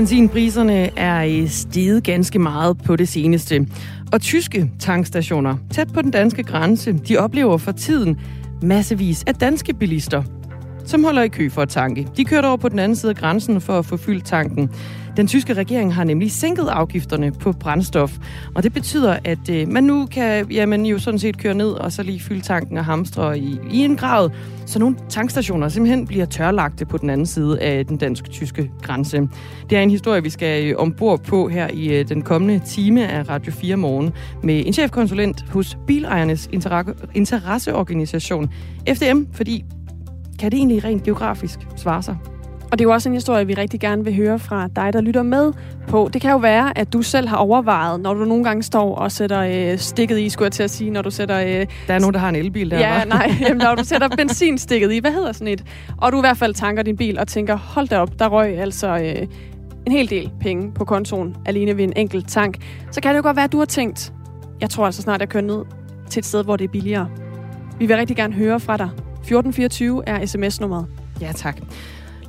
Benzinpriserne er øh, steget ganske meget på det seneste. Og tyske tankstationer tæt på den danske grænse, de oplever for tiden massevis af danske bilister, som holder i kø for at tanke. De kørte over på den anden side af grænsen for at få fyldt tanken. Den tyske regering har nemlig sænket afgifterne på brændstof, og det betyder, at øh, man nu kan jamen, jo sådan set køre ned og så lige fylde tanken og hamstre i, i en grad, så nogle tankstationer simpelthen bliver tørlagte på den anden side af den dansk-tyske grænse. Det er en historie, vi skal øh, ombord på her i øh, den kommende time af Radio 4 Morgen med en chefkonsulent hos Bilejernes interesseorganisation FDM, fordi kan det egentlig rent geografisk svare sig? Og det er jo også en historie, vi rigtig gerne vil høre fra dig, der lytter med på. Det kan jo være, at du selv har overvejet, når du nogle gange står og sætter øh, stikket i, skulle jeg til at sige, når du sætter... Øh, der er nogen, der har en elbil der, Ja, var? nej, jamen, når du sætter benzinstikket i, hvad hedder sådan et? Og du i hvert fald tanker din bil og tænker, hold da op, der røg altså øh, en hel del penge på kontoen alene ved en enkelt tank. Så kan det jo godt være, at du har tænkt, jeg tror altså snart, jeg kører ned til et sted, hvor det er billigere. Vi vil rigtig gerne høre fra dig. 1424 er sms-nummeret. Ja, tak.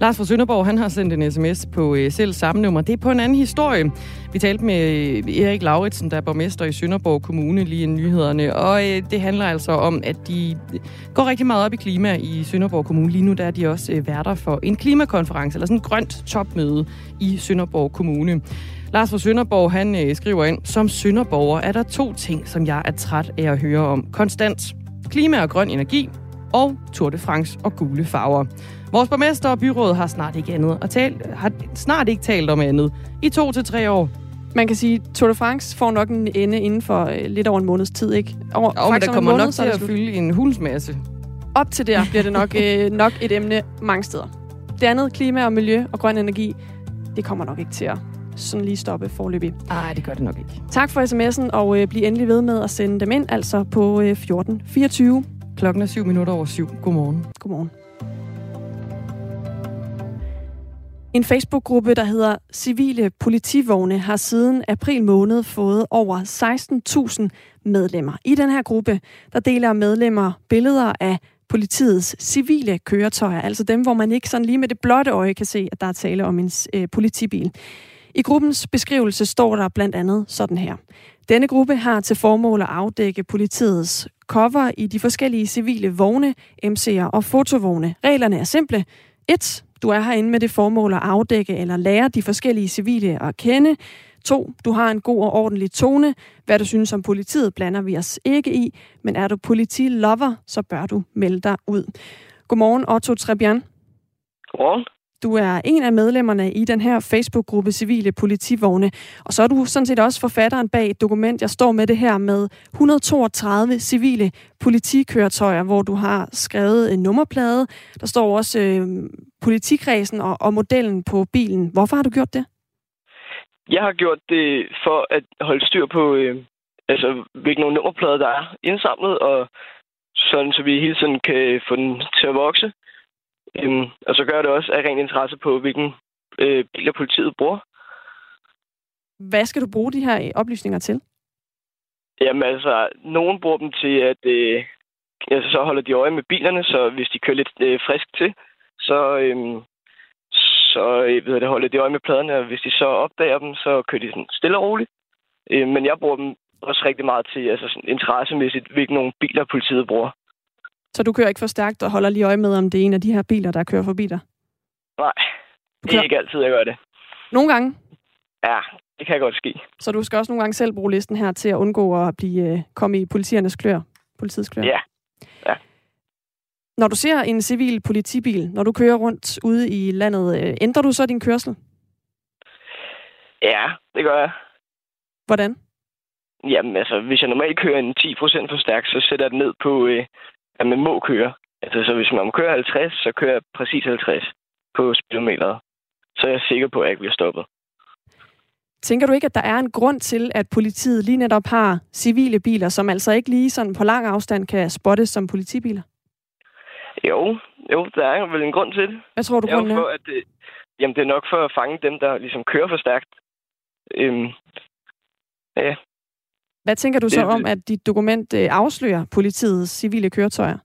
Lars fra Sønderborg, han har sendt en sms på øh, selv samme nummer. Det er på en anden historie. Vi talte med øh, Erik Lauritsen, der er borgmester i Sønderborg Kommune lige i nyhederne, og øh, det handler altså om, at de øh, går rigtig meget op i klima i Sønderborg Kommune. Lige nu der er de også øh, værter for en klimakonference, eller sådan et grønt topmøde i Sønderborg Kommune. Lars fra Sønderborg, han øh, skriver ind, som Sønderborger er der to ting, som jeg er træt af at høre om konstant. Klima og grøn energi, og Tour de France og gule farver. Vores borgmester og byråd har snart ikke andet og talt, har snart ikke talt om andet i to til tre år. Man kan sige, at Tour de France får nok en ende inden for øh, lidt over en måneds tid, ikke? Over, jo, men der kommer måned, nok til at fylde en hulsmasse. Op til der bliver det nok, øh, nok et emne mange steder. Det andet, klima og miljø og grøn energi, det kommer nok ikke til at sådan lige stoppe forløbig. Nej, det gør det nok ikke. Tak for sms'en, og øh, bliv endelig ved med at sende dem ind, altså på øh, 1424. Klokken er 7 minutter over 7. Godmorgen. Godmorgen. En Facebook-gruppe, der hedder Civile Politivogne, har siden april måned fået over 16.000 medlemmer. I den her gruppe, der deler medlemmer billeder af politiets civile køretøjer, altså dem, hvor man ikke sådan lige med det blotte øje kan se, at der er tale om en øh, politibil. I gruppens beskrivelse står der blandt andet sådan her. Denne gruppe har til formål at afdække politiets cover i de forskellige civile vogne, MC'er og fotovogne. Reglerne er simple. 1. Du er herinde med det formål at afdække eller lære de forskellige civile at kende. 2. Du har en god og ordentlig tone. Hvad du synes om politiet blander vi os ikke i, men er du politilover, så bør du melde dig ud. Godmorgen, Otto Trebian. Godmorgen. Du er en af medlemmerne i den her Facebook-gruppe Civile Politivogne, og så er du sådan set også forfatteren bag et dokument, jeg står med det her med 132 civile politikøretøjer, hvor du har skrevet en nummerplade. Der står også øh, politikredsen og, og modellen på bilen. Hvorfor har du gjort det? Jeg har gjort det for at holde styr på, øh, altså, hvilke nogle nummerplader, der er indsamlet, og sådan, så vi hele tiden kan få den til at vokse. Øhm, og så gør det også af ren interesse på, hvilken øh, biler politiet bruger. Hvad skal du bruge de her oplysninger til? Jamen altså, nogen bruger dem til, at øh, altså, så holder de øje med bilerne, så hvis de kører lidt øh, frisk til, så, øh, så øh, ved det, holder de øje med pladerne, og hvis de så opdager dem, så kører de sådan stille og roligt. Øh, men jeg bruger dem også rigtig meget til altså, sådan interessemæssigt, hvilke nogle biler politiet bruger. Så du kører ikke for stærkt og holder lige øje med, om det er en af de her biler, der kører forbi dig? Nej, det er ikke altid, jeg gør det. Nogle gange? Ja, det kan godt ske. Så du skal også nogle gange selv bruge listen her til at undgå at blive øh, komme i politiernes klør? Politiets klør? Ja. ja. Når du ser en civil politibil, når du kører rundt ude i landet, øh, ændrer du så din kørsel? Ja, det gør jeg. Hvordan? Jamen altså, hvis jeg normalt kører en 10% for stærk, så sætter jeg den ned på, øh, at man må køre. Altså, så hvis man må køre 50, så kører jeg præcis 50 på speedometeret. Så er jeg sikker på, at jeg ikke bliver stoppet. Tænker du ikke, at der er en grund til, at politiet lige netop har civile biler, som altså ikke lige sådan på lang afstand kan spottes som politibiler? Jo, jo, der er vel en grund til det. Hvad tror du, grunden er? At det, jamen, det er nok for at fange dem, der ligesom kører for stærkt. Øhm, ja, hvad tænker du så om, at dit dokument øh, afslører politiets civile køretøjer?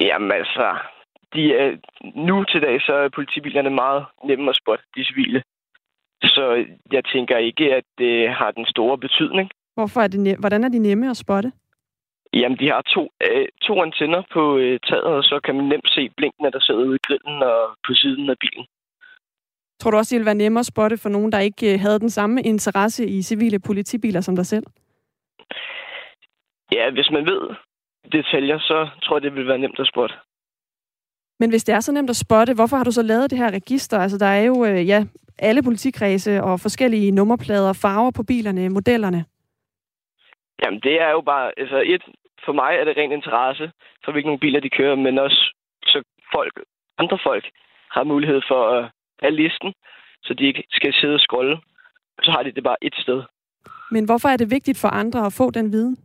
Jamen altså, de er, nu til dag, så er politibilerne meget nemme at spotte, de civile. Så jeg tænker ikke, at det har den store betydning. Hvorfor er det ne- Hvordan er de nemme at spotte? Jamen, de har to, øh, to antenner på øh, taget, og så kan man nemt se blinkene, der sidder ude i grillen og på siden af bilen. Tror du også, det ville være nemmere at spotte for nogen, der ikke øh, havde den samme interesse i civile politibiler som dig selv? Ja, hvis man ved detaljer, så tror jeg, det vil være nemt at spotte. Men hvis det er så nemt at spotte, hvorfor har du så lavet det her register? Altså, der er jo øh, ja, alle politikredse og forskellige nummerplader, farver på bilerne, modellerne. Jamen, det er jo bare... Altså, et, for mig er det ren interesse for, hvilke biler de kører, men også så folk, andre folk har mulighed for at have listen, så de ikke skal sidde og scrolle. Så har de det bare et sted. Men hvorfor er det vigtigt for andre at få den viden?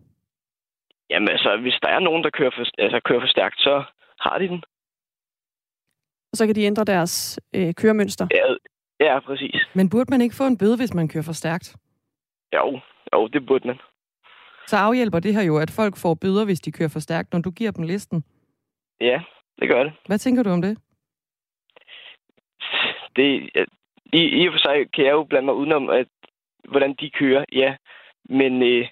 Jamen altså, hvis der er nogen, der kører for, altså, kører for stærkt, så har de den. Og så kan de ændre deres øh, køremønster. Ja, ja, præcis. Men burde man ikke få en bøde, hvis man kører for stærkt? Jo, jo, det burde man. Så afhjælper det her jo, at folk får bøder, hvis de kører for stærkt, når du giver dem listen. Ja, det gør det. Hvad tænker du om det? Det i, I og for sig kan jeg jo blande mig udenom, at, hvordan de kører, ja. Men øh,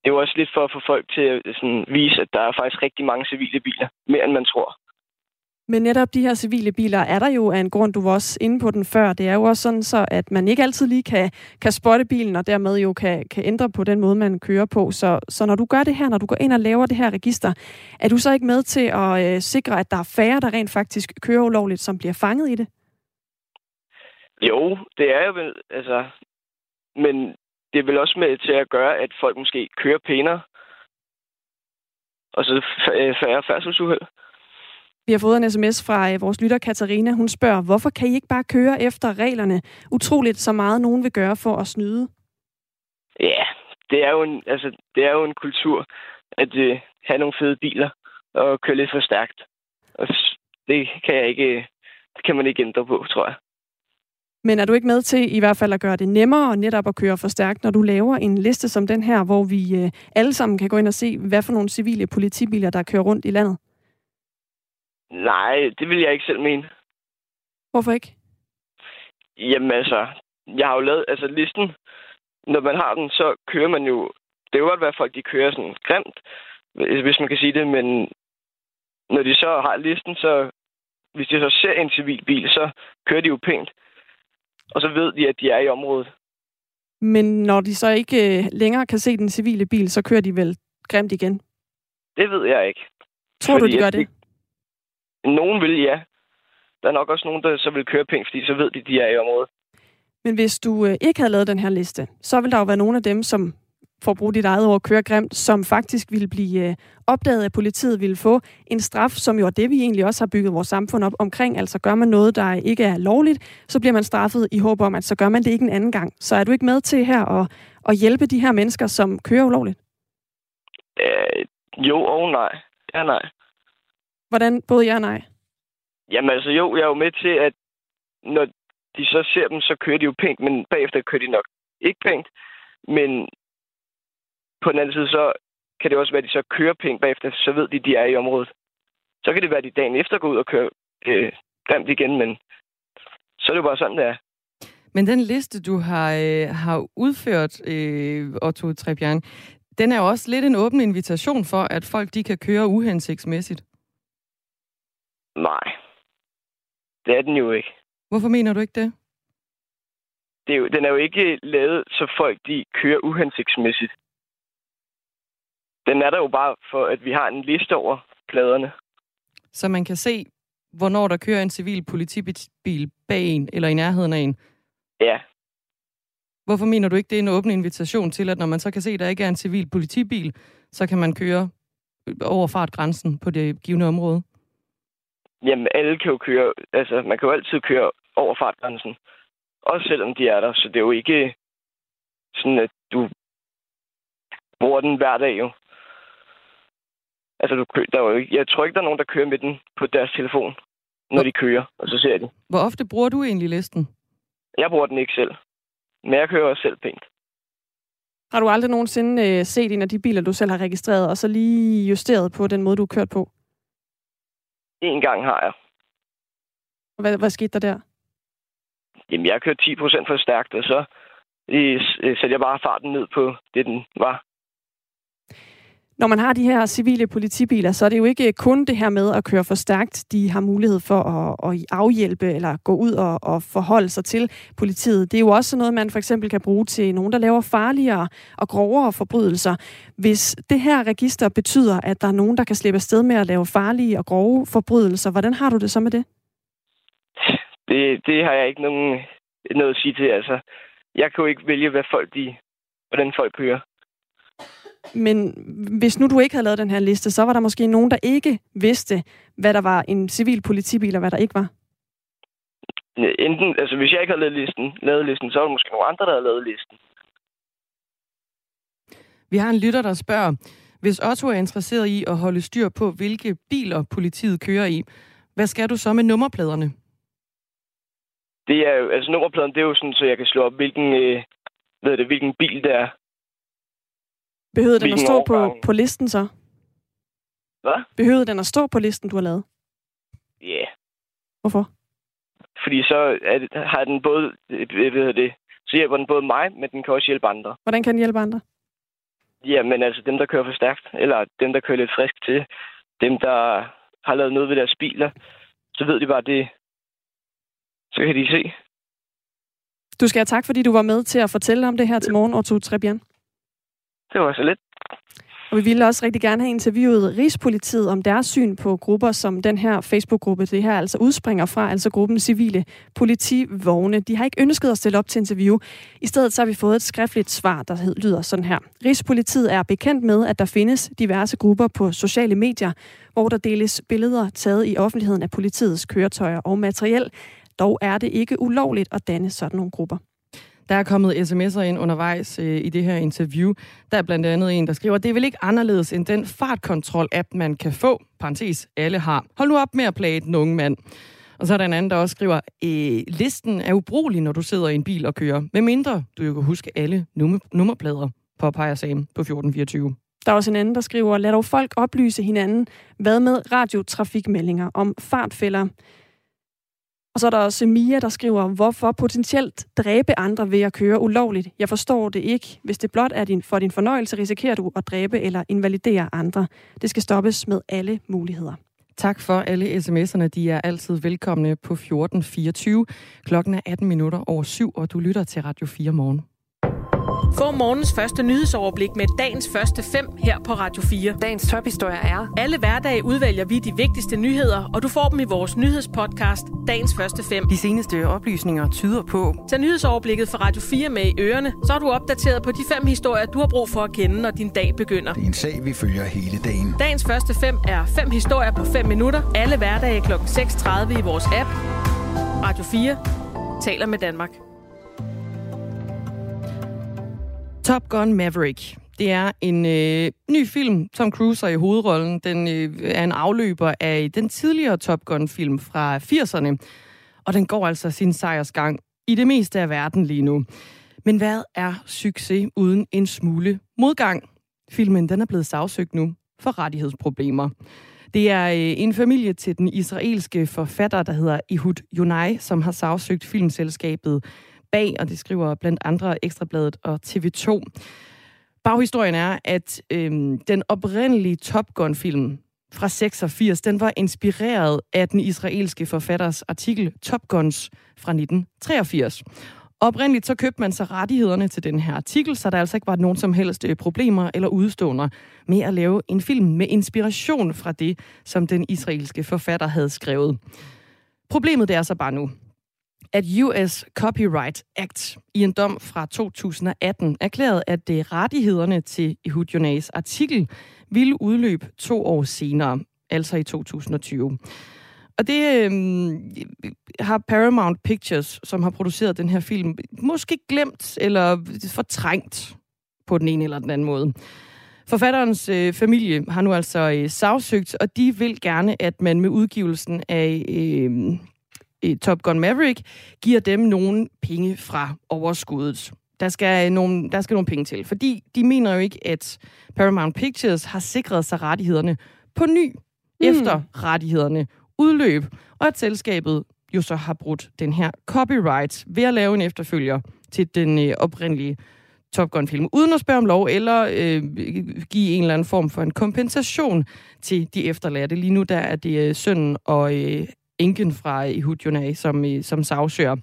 det er jo også lidt for at få folk til at sådan, vise, at der er faktisk rigtig mange civile biler. Mere end man tror. Men netop de her civile biler er der jo af en grund, du var også inde på den før. Det er jo også sådan så, at man ikke altid lige kan, kan spotte bilen, og dermed jo kan, kan ændre på den måde, man kører på. Så, så når du gør det her, når du går ind og laver det her register, er du så ikke med til at øh, sikre, at der er færre, der rent faktisk kører ulovligt, som bliver fanget i det? Jo, det er jo vel, altså... Men det er vel også med til at gøre, at folk måske kører pænere, og så færre færdselsuheld. Vi har fået en sms fra øh, vores lytter Katarina. Hun spørger, hvorfor kan I ikke bare køre efter reglerne? Utroligt så meget nogen vil gøre for at snyde. Ja, det er jo en, altså, det er jo en kultur at uh, have nogle fede biler og køre lidt for stærkt. Og det kan jeg ikke, det kan man ikke ændre på, tror jeg. Men er du ikke med til i hvert fald at gøre det nemmere netop at køre for stærkt, når du laver en liste som den her, hvor vi øh, alle sammen kan gå ind og se, hvad for nogle civile politibiler, der kører rundt i landet? Nej, det vil jeg ikke selv mene. Hvorfor ikke? Jamen altså, jeg har jo lavet, altså listen, når man har den, så kører man jo, det er jo godt være, at folk de kører sådan grimt, hvis man kan sige det, men når de så har listen, så hvis de så ser en civil bil, så kører de jo pænt og så ved de, at de er i området. Men når de så ikke øh, længere kan se den civile bil, så kører de vel grimt igen? Det ved jeg ikke. Tror fordi du, de gør det? Nogen vil, ja. Der er nok også nogen, der så vil køre pænt, fordi så ved de, de er i området. Men hvis du øh, ikke havde lavet den her liste, så vil der jo være nogle af dem, som for at bruge dit eget ord, køre grimt, som faktisk ville blive øh, opdaget af politiet, ville få en straf, som jo er det, vi egentlig også har bygget vores samfund op omkring. Altså gør man noget, der ikke er lovligt, så bliver man straffet i håb om, at så gør man det ikke en anden gang. Så er du ikke med til her at, at hjælpe de her mennesker, som kører ulovligt? Øh, jo og nej. Ja, nej. Hvordan både ja og nej? Jamen altså jo, jeg er jo med til, at når de så ser dem, så kører de jo pænt, men bagefter kører de nok ikke pænt. Men på den anden side, så kan det også være, at de så kører penge bagefter, så ved de, at de er i området. Så kan det være, at de dagen efter går ud og kører øh, grimt igen, men så er det jo bare sådan, det er. Men den liste, du har, øh, har udført, øh, Otto Trebjern, den er jo også lidt en åben invitation for, at folk de kan køre uhensigtsmæssigt. Nej. Det er den jo ikke. Hvorfor mener du ikke det? det er jo, den er jo ikke lavet, så folk de kører uhensigtsmæssigt. Den er der jo bare for, at vi har en liste over pladerne. Så man kan se, hvornår der kører en civil politibil bag en, eller i nærheden af en? Ja. Hvorfor mener du ikke, det er en åben invitation til, at når man så kan se, at der ikke er en civil politibil, så kan man køre over fartgrænsen på det givende område? Jamen, alle kan jo køre, altså man kan jo altid køre over fartgrænsen. Også selvom de er der, så det er jo ikke sådan, at du bruger den hver dag jo. Altså, du, der er jo ikke, jeg tror ikke, der er nogen, der kører med den på deres telefon, når de kører, og så ser de. Hvor ofte bruger du egentlig listen? Jeg bruger den ikke selv. Men jeg kører også selv pænt. Har du aldrig nogensinde øh, set en af de biler, du selv har registreret, og så lige justeret på den måde, du har kørt på? En gang har jeg. Hvad, hvad skete der der? Jamen, jeg kørte 10 procent for stærkt, og så øh, satte jeg bare farten ned på det, den var. Når man har de her civile politibiler, så er det jo ikke kun det her med at køre for stærkt. De har mulighed for at, at afhjælpe eller gå ud og, og forholde sig til politiet. Det er jo også noget, man for eksempel kan bruge til nogen, der laver farligere og grovere forbrydelser. Hvis det her register betyder, at der er nogen, der kan slippe afsted med at lave farlige og grove forbrydelser, hvordan har du det så med det? Det, det har jeg ikke nogen, noget at sige til. Altså, jeg kan jo ikke vælge, hvad folk de, hvordan folk kører. Men hvis nu du ikke havde lavet den her liste, så var der måske nogen, der ikke vidste, hvad der var en civil politibil, og hvad der ikke var. Enten, altså hvis jeg ikke havde lavet listen, lavet listen, så var der måske nogle andre, der havde lavet listen. Vi har en lytter, der spørger, hvis Otto er interesseret i at holde styr på, hvilke biler politiet kører i, hvad skal du så med nummerpladerne? Det er jo, altså nummerpladen, det er jo sådan, så jeg kan slå op, hvilken, øh, ved det, hvilken bil det er. Behøvede den at stå på, årgang? på listen så? Hvad? Behøvede den at stå på listen, du har lavet? Ja, yeah. Hvorfor? fordi så er det, har den både, øh, hvad hedder det, så hjælper den både mig, men den kan også hjælpe andre. Hvordan kan den hjælpe andre? Ja, men altså dem, der kører for stærkt, eller dem, der kører lidt frisk til, dem, der har lavet noget ved deres biler, så ved de bare det. Så kan de se. Du skal have tak, fordi du var med til at fortælle om det her til morgen, Otto Trebjern. Det var så lidt. Og vi ville også rigtig gerne have interviewet Rigspolitiet om deres syn på grupper som den her Facebook-gruppe. Det her altså udspringer fra, altså gruppen civile politivogne. De har ikke ønsket at stille op til interview. I stedet så har vi fået et skriftligt svar, der lyder sådan her. Rigspolitiet er bekendt med, at der findes diverse grupper på sociale medier, hvor der deles billeder taget i offentligheden af politiets køretøjer og materiel. Dog er det ikke ulovligt at danne sådan nogle grupper. Der er kommet sms'er ind undervejs øh, i det her interview. Der er blandt andet en, der skriver, det er vel ikke anderledes end den fartkontrol-app, man kan få. Parentes, alle har. Hold nu op med at plage den unge mand. Og så er der en anden, der også skriver, øh, listen er ubrugelig, når du sidder i en bil og kører. Med mindre du jo kan huske alle nummer- nummerplader, påpeger Sam på 1424. Der er også en anden, der skriver, lad dog folk oplyse hinanden, hvad med radiotrafikmeldinger om fartfælder. Og så er der også Mia, der skriver, hvorfor potentielt dræbe andre ved at køre ulovligt. Jeg forstår det ikke. Hvis det blot er din, for din fornøjelse, risikerer du at dræbe eller invalidere andre. Det skal stoppes med alle muligheder. Tak for alle sms'erne. De er altid velkomne på 1424. Klokken er 18 minutter over syv, og du lytter til Radio 4 morgen. Få morgens første nyhedsoverblik med dagens første fem her på Radio 4. Dagens tophistorie er... Alle hverdage udvælger vi de vigtigste nyheder, og du får dem i vores nyhedspodcast, dagens første fem. De seneste oplysninger tyder på, Tag nyhedsoverblikket fra Radio 4 med i ørerne, så er du opdateret på de fem historier, du har brug for at kende, når din dag begynder. Det er en sag, vi følger hele dagen. Dagens første fem er fem historier på 5 minutter. Alle hverdage kl. 6.30 i vores app. Radio 4 taler med Danmark. Top Gun Maverick. Det er en øh, ny film, Tom Cruise er i hovedrollen. Den øh, er en afløber af den tidligere Top Gun-film fra 80'erne. Og den går altså sin sejrsgang i det meste af verden lige nu. Men hvad er succes uden en smule modgang? Filmen den er blevet sagsøgt nu for rettighedsproblemer. Det er øh, en familie til den israelske forfatter, der hedder Ehud Yonai, som har sagsøgt filmselskabet bag, og det skriver blandt andre Ekstrabladet og TV2. Baghistorien er, at øhm, den oprindelige Top Gun-film fra 86, den var inspireret af den israelske forfatters artikel Top Guns fra 1983. Oprindeligt så købte man så rettighederne til den her artikel, så der altså ikke var nogen som helst øh, problemer eller udstående med at lave en film med inspiration fra det, som den israelske forfatter havde skrevet. Problemet det er så bare nu, at US Copyright Act i en dom fra 2018 erklærede, at det rettighederne til Ehud Jonas artikel ville udløbe to år senere, altså i 2020. Og det øhm, har Paramount Pictures, som har produceret den her film, måske glemt eller fortrængt på den ene eller den anden måde. Forfatterens øh, familie har nu altså øh, sagsøgt, og de vil gerne, at man med udgivelsen af øh, Top Gun Maverick giver dem nogle penge fra overskuddet. Der skal, nogle, der skal nogle penge til, fordi de mener jo ikke, at Paramount Pictures har sikret sig rettighederne på ny, mm. efter rettighederne udløb, og at selskabet jo så har brudt den her copyright ved at lave en efterfølger til den øh, oprindelige Top Gun-film, uden at spørge om lov eller øh, give en eller anden form for en kompensation til de efterladte. Lige nu der er det øh, sønnen og øh, enken fra Ehud som, øh, som sagsøger.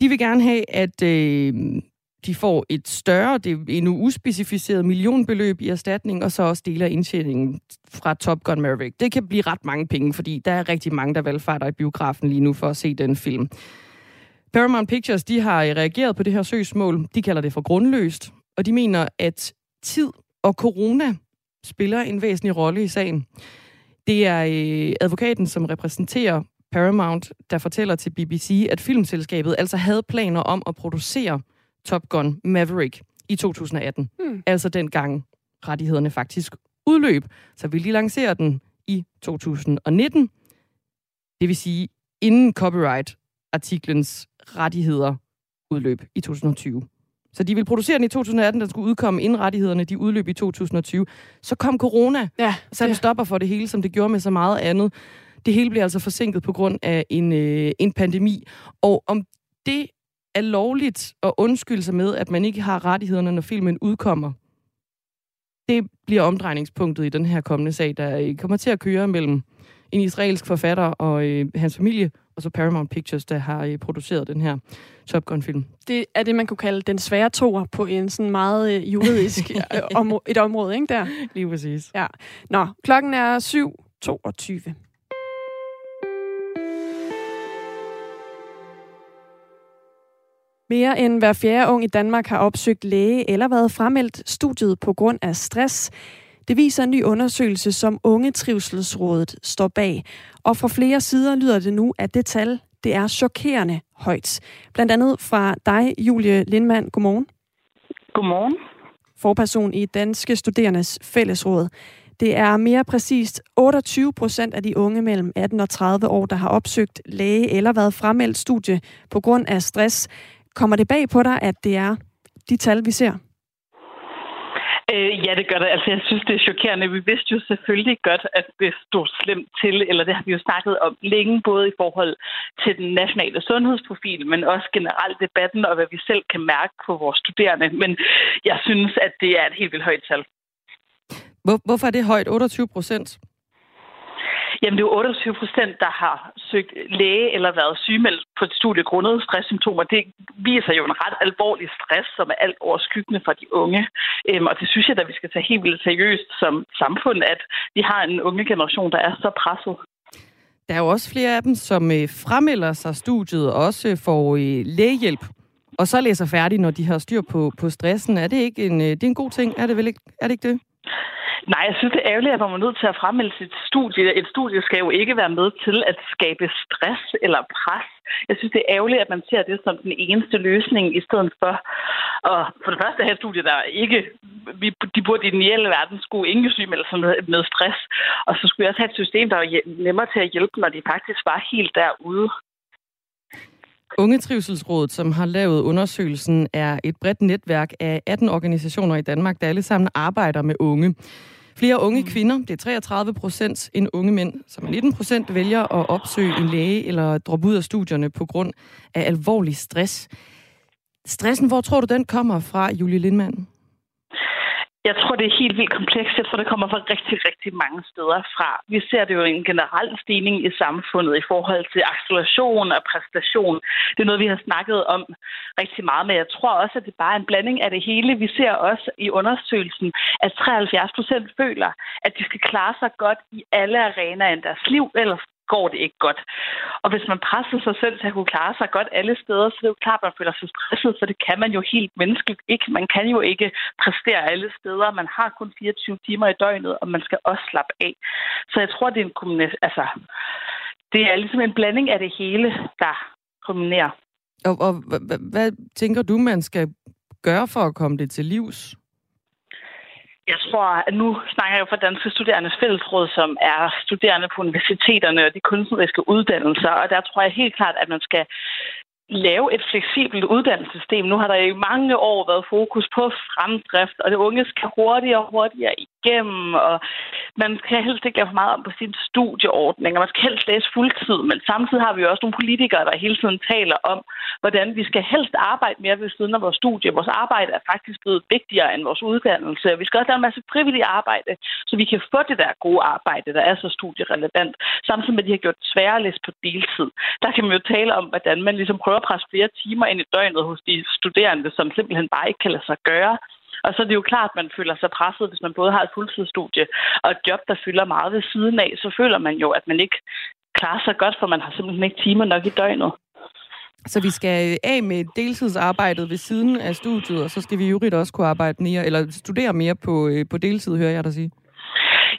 De vil gerne have, at øh, de får et større, det er endnu uspecificeret millionbeløb i erstatning, og så også deler indtjeningen fra Top Gun Maverick. Det kan blive ret mange penge, fordi der er rigtig mange, der valgfarter i biografen lige nu for at se den film. Paramount Pictures de har øh, reageret på det her søgsmål. De kalder det for grundløst, og de mener, at tid og corona spiller en væsentlig rolle i sagen. Det er øh, advokaten, som repræsenterer Paramount, der fortæller til BBC, at filmselskabet altså havde planer om at producere Top Gun Maverick i 2018. Hmm. Altså dengang rettighederne faktisk udløb. Så vil de lancere den i 2019. Det vil sige, inden copyright-artiklens rettigheder udløb i 2020. Så de ville producere den i 2018, den skulle udkomme inden rettighederne, de udløb i 2020. Så kom corona, Ja, så den stopper for det hele, som det gjorde med så meget andet. Det hele bliver altså forsinket på grund af en, øh, en pandemi. Og om det er lovligt at undskylde sig med, at man ikke har rettighederne, når filmen udkommer, det bliver omdrejningspunktet i den her kommende sag, der øh, kommer til at køre mellem en israelsk forfatter og øh, hans familie, og så Paramount Pictures, der har øh, produceret den her Top Gun-film. Det er det, man kunne kalde den svære toer på en sådan meget øh, juridisk øh, område, et område, ikke der? Lige præcis. Ja. Nå, klokken er 7.22. Mere end hver fjerde ung i Danmark har opsøgt læge eller været fremeldt studiet på grund af stress. Det viser en ny undersøgelse, som Unge Trivselsrådet står bag. Og fra flere sider lyder det nu, at det tal det er chokerende højt. Blandt andet fra dig, Julie Lindmann. Godmorgen. Godmorgen. Forperson i Danske Studerendes Fællesråd. Det er mere præcist 28 procent af de unge mellem 18 og 30 år, der har opsøgt læge eller været fremeldt studie på grund af stress. Kommer det bag på dig, at det er de tal, vi ser? Øh, ja, det gør det. Altså, jeg synes, det er chokerende. Vi vidste jo selvfølgelig godt, at det stod slemt til, eller det har vi jo snakket om længe, både i forhold til den nationale sundhedsprofil, men også generelt debatten, og hvad vi selv kan mærke på vores studerende. Men jeg synes, at det er et helt vildt højt tal. Hvor, hvorfor er det højt? 28 procent? Jamen, det er jo 28 procent, der har søgt læge eller været sygemeldt på et studie grundet stresssymptomer. Det viser jo en ret alvorlig stress, som er alt overskyggende for de unge. Øhm, og det synes jeg, at vi skal tage helt vildt seriøst som samfund, at vi har en unge generation, der er så presset. Der er jo også flere af dem, som øh, fremmelder sig studiet og også får øh, lægehjælp, og så læser færdig, når de har styr på, på stressen. Er det ikke en, øh, det er en god ting? Er det vel ikke, er det, ikke det? Nej, jeg synes, det er ærgerligt, at man er nødt til at fremmelde sit studie. Et studie skal jo ikke være med til at skabe stress eller pres. Jeg synes, det er ærgerligt, at man ser det som den eneste løsning i stedet for. at for det første have studie, der ikke... Vi, de burde i den ideelle verden skulle ingen sygemelde sig med, med stress. Og så skulle vi også have et system, der var nemmere til at hjælpe, når de faktisk var helt derude. Unge Trivselsrådet, som har lavet undersøgelsen, er et bredt netværk af 18 organisationer i Danmark, der alle sammen arbejder med unge. Flere unge mm. kvinder, det er 33 procent, end unge mænd, som er 19 procent, vælger at opsøge en læge eller droppe ud af studierne på grund af alvorlig stress. Stressen, hvor tror du, den kommer fra, Julie Lindmann? Jeg tror, det er helt vildt komplekst. Jeg tror, det kommer fra rigtig, rigtig mange steder fra. Vi ser det jo en generel stigning i samfundet i forhold til acceleration og præstation. Det er noget, vi har snakket om rigtig meget, men jeg tror også, at det bare er en blanding af det hele. Vi ser også i undersøgelsen, at 73 procent føler, at de skal klare sig godt i alle arenaer i deres liv, ellers går det ikke godt. Og hvis man presser sig selv til at kunne klare sig godt alle steder, så er det jo klart, at man føler sig stresset, for det kan man jo helt menneskeligt ikke. Man kan jo ikke præstere alle steder. Man har kun 24 timer i døgnet, og man skal også slappe af. Så jeg tror, det er en kombination. Altså, det er ligesom en blanding af det hele, der kombinerer. Og, og hvad tænker du, man skal gøre for at komme det til livs? Jeg tror, at nu snakker jeg for Danske Studerendes Fællesråd, som er studerende på universiteterne og de kunstneriske uddannelser. Og der tror jeg helt klart, at man skal lave et fleksibelt uddannelsessystem. Nu har der i mange år været fokus på fremdrift, og det unge skal hurtigere og hurtigere igennem, og man skal helst ikke lave for meget om på sin studieordning, og man skal helst læse fuldtid, men samtidig har vi jo også nogle politikere, der hele tiden taler om, hvordan vi skal helst arbejde mere ved siden af vores studie. Vores arbejde er faktisk blevet vigtigere end vores uddannelse. Vi skal også lave en masse frivillig arbejde, så vi kan få det der gode arbejde, der er så studierelevant, samtidig med, at de har gjort det sværere at læse på deltid. Der kan man jo tale om, hvordan man ligesom prøver at presse flere timer ind i døgnet hos de studerende, som simpelthen bare ikke kan lade sig gøre. Og så er det jo klart, at man føler sig presset, hvis man både har et fuldtidsstudie og et job, der fylder meget ved siden af, så føler man jo, at man ikke klarer sig godt, for man har simpelthen ikke timer nok i døgnet. Så vi skal af med deltidsarbejdet ved siden af studiet, og så skal vi jo også kunne arbejde mere, eller studere mere på, øh, på deltid, hører jeg dig sige.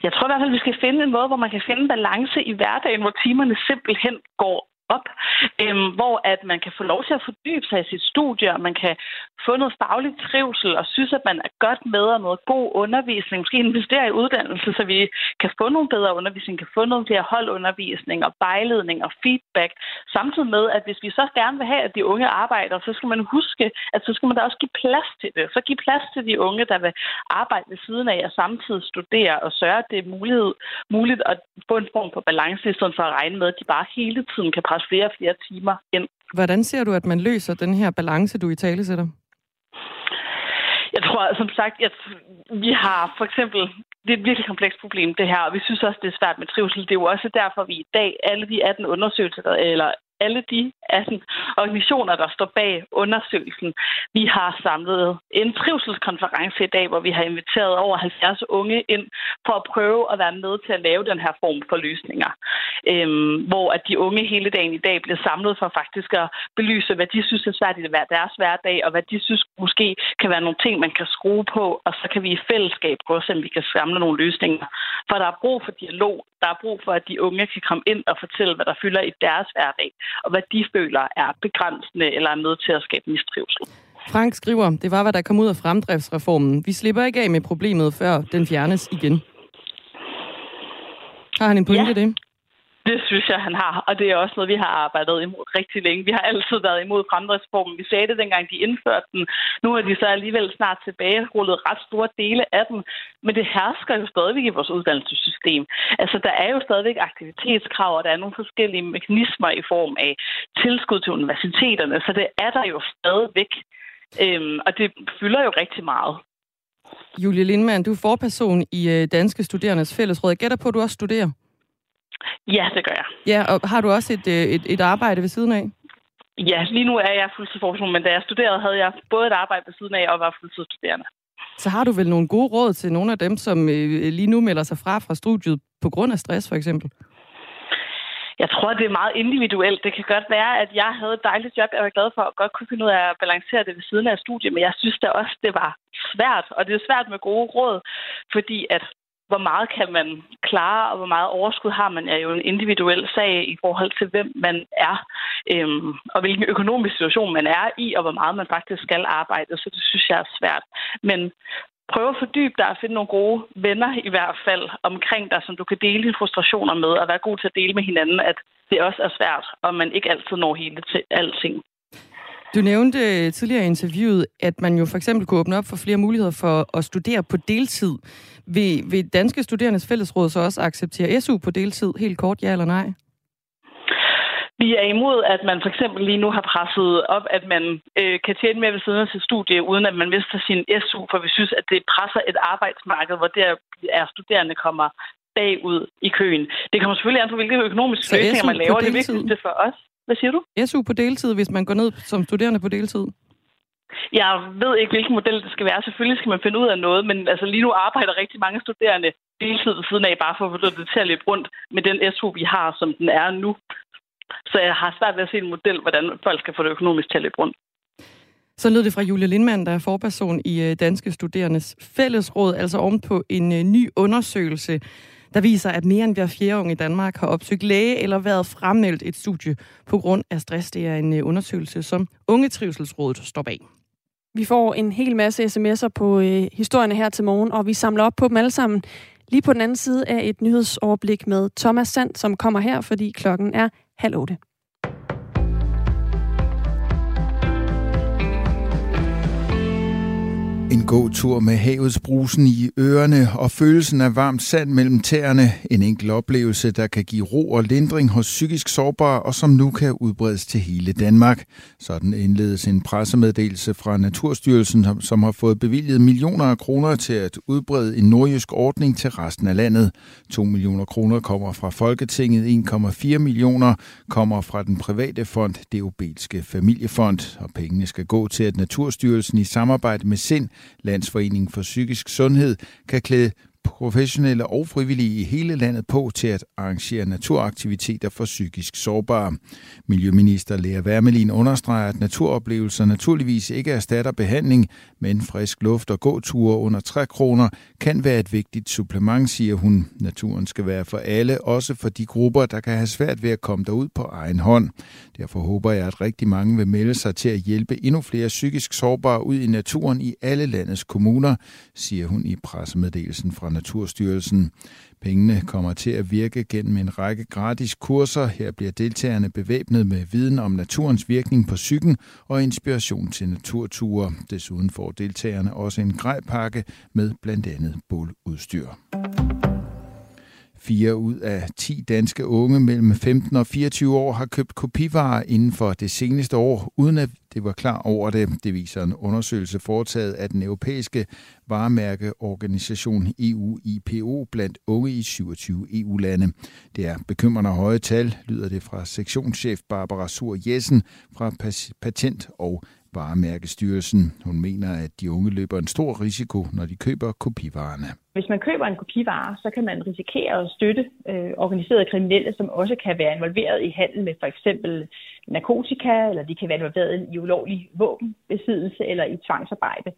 Jeg tror i hvert fald, vi skal finde en måde, hvor man kan finde balance i hverdagen, hvor timerne simpelthen går op, øhm, hvor at man kan få lov til at fordybe sig i sit studie, og man kan få noget faglig trivsel, og synes, at man er godt med og noget god undervisning. Måske investere i uddannelse, så vi kan få nogle bedre undervisning, kan få nogle flere holdundervisning og vejledning og feedback. Samtidig med, at hvis vi så gerne vil have, at de unge arbejder, så skal man huske, at så skal man da også give plads til det. Så give plads til de unge, der vil arbejde ved siden af og samtidig studere og sørge, at det er mulighed, muligt at få en form for balance, i stedet for at regne med, at de bare hele tiden kan presse flere og flere timer ind. Hvordan ser du, at man løser den her balance, du i tale sætter? Jeg tror, som sagt, at vi har for eksempel, det er et virkelig komplekst problem, det her, og vi synes også, det er svært med trivsel. Det er jo også derfor, vi i dag, alle de 18 undersøgelser, eller alle de 18 organisationer, der står bag undersøgelsen. Vi har samlet en trivselskonference i dag, hvor vi har inviteret over 70 unge ind for at prøve at være med til at lave den her form for løsninger. Øhm, hvor at de unge hele dagen i dag bliver samlet for faktisk at belyse, hvad de synes er svært i deres hverdag, og hvad de synes måske kan være nogle ting, man kan skrue på, og så kan vi i fællesskab prøve at se, om vi kan samle nogle løsninger. For der er brug for dialog, der er brug for, at de unge kan komme ind og fortælle, hvad der fylder i deres hverdag og hvad de føler er begrænsende eller er med til at skabe mistrivsel. Frank skriver, det var, hvad der kom ud af fremdriftsreformen. Vi slipper ikke af med problemet, før den fjernes igen. Har han en pointe ja. det? Det synes jeg, han har, og det er også noget, vi har arbejdet imod rigtig længe. Vi har altid været imod fremdriftsformen. Vi sagde det, dengang de indførte den. Nu er de så alligevel snart tilbage rullet ret store dele af den. Men det hersker jo stadigvæk i vores uddannelsessystem. Altså, der er jo stadigvæk aktivitetskrav, og der er nogle forskellige mekanismer i form af tilskud til universiteterne, så det er der jo stadigvæk. Øhm, og det fylder jo rigtig meget. Julie Lindmann, du er forperson i øh, Danske Studerendes Fællesråd. Jeg gætter på, at du også studerer. Ja, det gør jeg. Ja, og har du også et, øh, et, et arbejde ved siden af? Ja, lige nu er jeg fuldtidsforskning, men da jeg studerede, havde jeg både et arbejde ved siden af og var fuldtidsstuderende. Så har du vel nogle gode råd til nogle af dem, som øh, lige nu melder sig fra fra studiet på grund af stress, for eksempel? Jeg tror, det er meget individuelt. Det kan godt være, at jeg havde et dejligt job. Jeg var glad for at godt kunne finde ud af at balancere det ved siden af studiet, men jeg synes da også, det var svært. Og det er svært med gode råd, fordi at hvor meget kan man klare, og hvor meget overskud har man, er jo en individuel sag i forhold til, hvem man er, øhm, og hvilken økonomisk situation man er i, og hvor meget man faktisk skal arbejde. Så det synes jeg er svært. Men prøv at fordybe dig og finde nogle gode venner i hvert fald omkring dig, som du kan dele dine frustrationer med, og være god til at dele med hinanden, at det også er svært, og man ikke altid når hele til alting. Du nævnte tidligere i interviewet, at man jo for eksempel kunne åbne op for flere muligheder for at studere på deltid. Vil, vil Danske Studerendes Fællesråd så også acceptere SU på deltid? Helt kort, ja eller nej? Vi er imod, at man for eksempel lige nu har presset op, at man øh, kan tjene mere ved siden af sit studie, uden at man mister sin SU, for vi synes, at det presser et arbejdsmarked, hvor der er studerende kommer bagud i køen. Det kommer selvfølgelig an på, hvilke økonomiske løsninger man laver. Det er vigtigste for os. Hvad siger du? SU på deltid, hvis man går ned som studerende på deltid? Jeg ved ikke, hvilken model det skal være. Selvfølgelig skal man finde ud af noget, men altså lige nu arbejder rigtig mange studerende deltid ved siden af, bare for at få det til at løbe rundt med den SU, vi har, som den er nu. Så jeg har svært ved at se en model, hvordan folk skal få det økonomisk til at løbe rundt. Så lød det fra Julie Lindmann, der er forperson i øh, Danske Studerendes Fællesråd, altså oven på en øh, ny undersøgelse, der viser, at mere end hver fjerde unge i Danmark har opsøgt læge eller været fremmeldt et studie på grund af stress. Det er en øh, undersøgelse, som Ungetrivselsrådet står bag. Vi får en hel masse sms'er på øh, historierne her til morgen, og vi samler op på dem alle sammen. Lige på den anden side er et nyhedsoverblik med Thomas Sand, som kommer her, fordi klokken er halv otte. En god tur med havets brusen i ørerne og følelsen af varmt sand mellem tæerne. En enkel oplevelse, der kan give ro og lindring hos psykisk sårbare og som nu kan udbredes til hele Danmark. Sådan indledes en pressemeddelelse fra Naturstyrelsen, som har fået bevilget millioner af kroner til at udbrede en nordjysk ordning til resten af landet. 2 millioner kroner kommer fra Folketinget, 1,4 millioner kommer fra den private fond, det Obelske Familiefond, og pengene skal gå til, at Naturstyrelsen i samarbejde med SIND Landsforeningen for Psykisk Sundhed kan klæde professionelle og frivillige i hele landet på til at arrangere naturaktiviteter for psykisk sårbare. Miljøminister Lea Wermelin understreger, at naturoplevelser naturligvis ikke erstatter behandling, men frisk luft og gåture under 3 kroner kan være et vigtigt supplement, siger hun. Naturen skal være for alle, også for de grupper, der kan have svært ved at komme derud på egen hånd. Derfor håber jeg, at rigtig mange vil melde sig til at hjælpe endnu flere psykisk sårbare ud i naturen i alle landets kommuner, siger hun i pressemeddelelsen fra Naturstyrelsen. Pengene kommer til at virke gennem en række gratis kurser. Her bliver deltagerne bevæbnet med viden om naturens virkning på psyken og inspiration til naturture. Desuden får deltagerne også en grejpakke med blandt andet båludstyr. 4 ud af 10 danske unge mellem 15 og 24 år har købt kopivarer inden for det seneste år, uden at det var klar over det. Det viser en undersøgelse foretaget af den europæiske varemærkeorganisation EU-IPO blandt unge i 27 EU-lande. Det er bekymrende høje tal, lyder det fra sektionschef Barbara Sur Jessen fra Patent- og Varemærkestyrelsen. Hun mener, at de unge løber en stor risiko, når de køber kopivarerne. Hvis man køber en kopivare, så kan man risikere at støtte øh, organiserede kriminelle, som også kan være involveret i handel med for eksempel narkotika, eller de kan være involveret i ulovlig våbenbesiddelse eller i tvangsarbejde.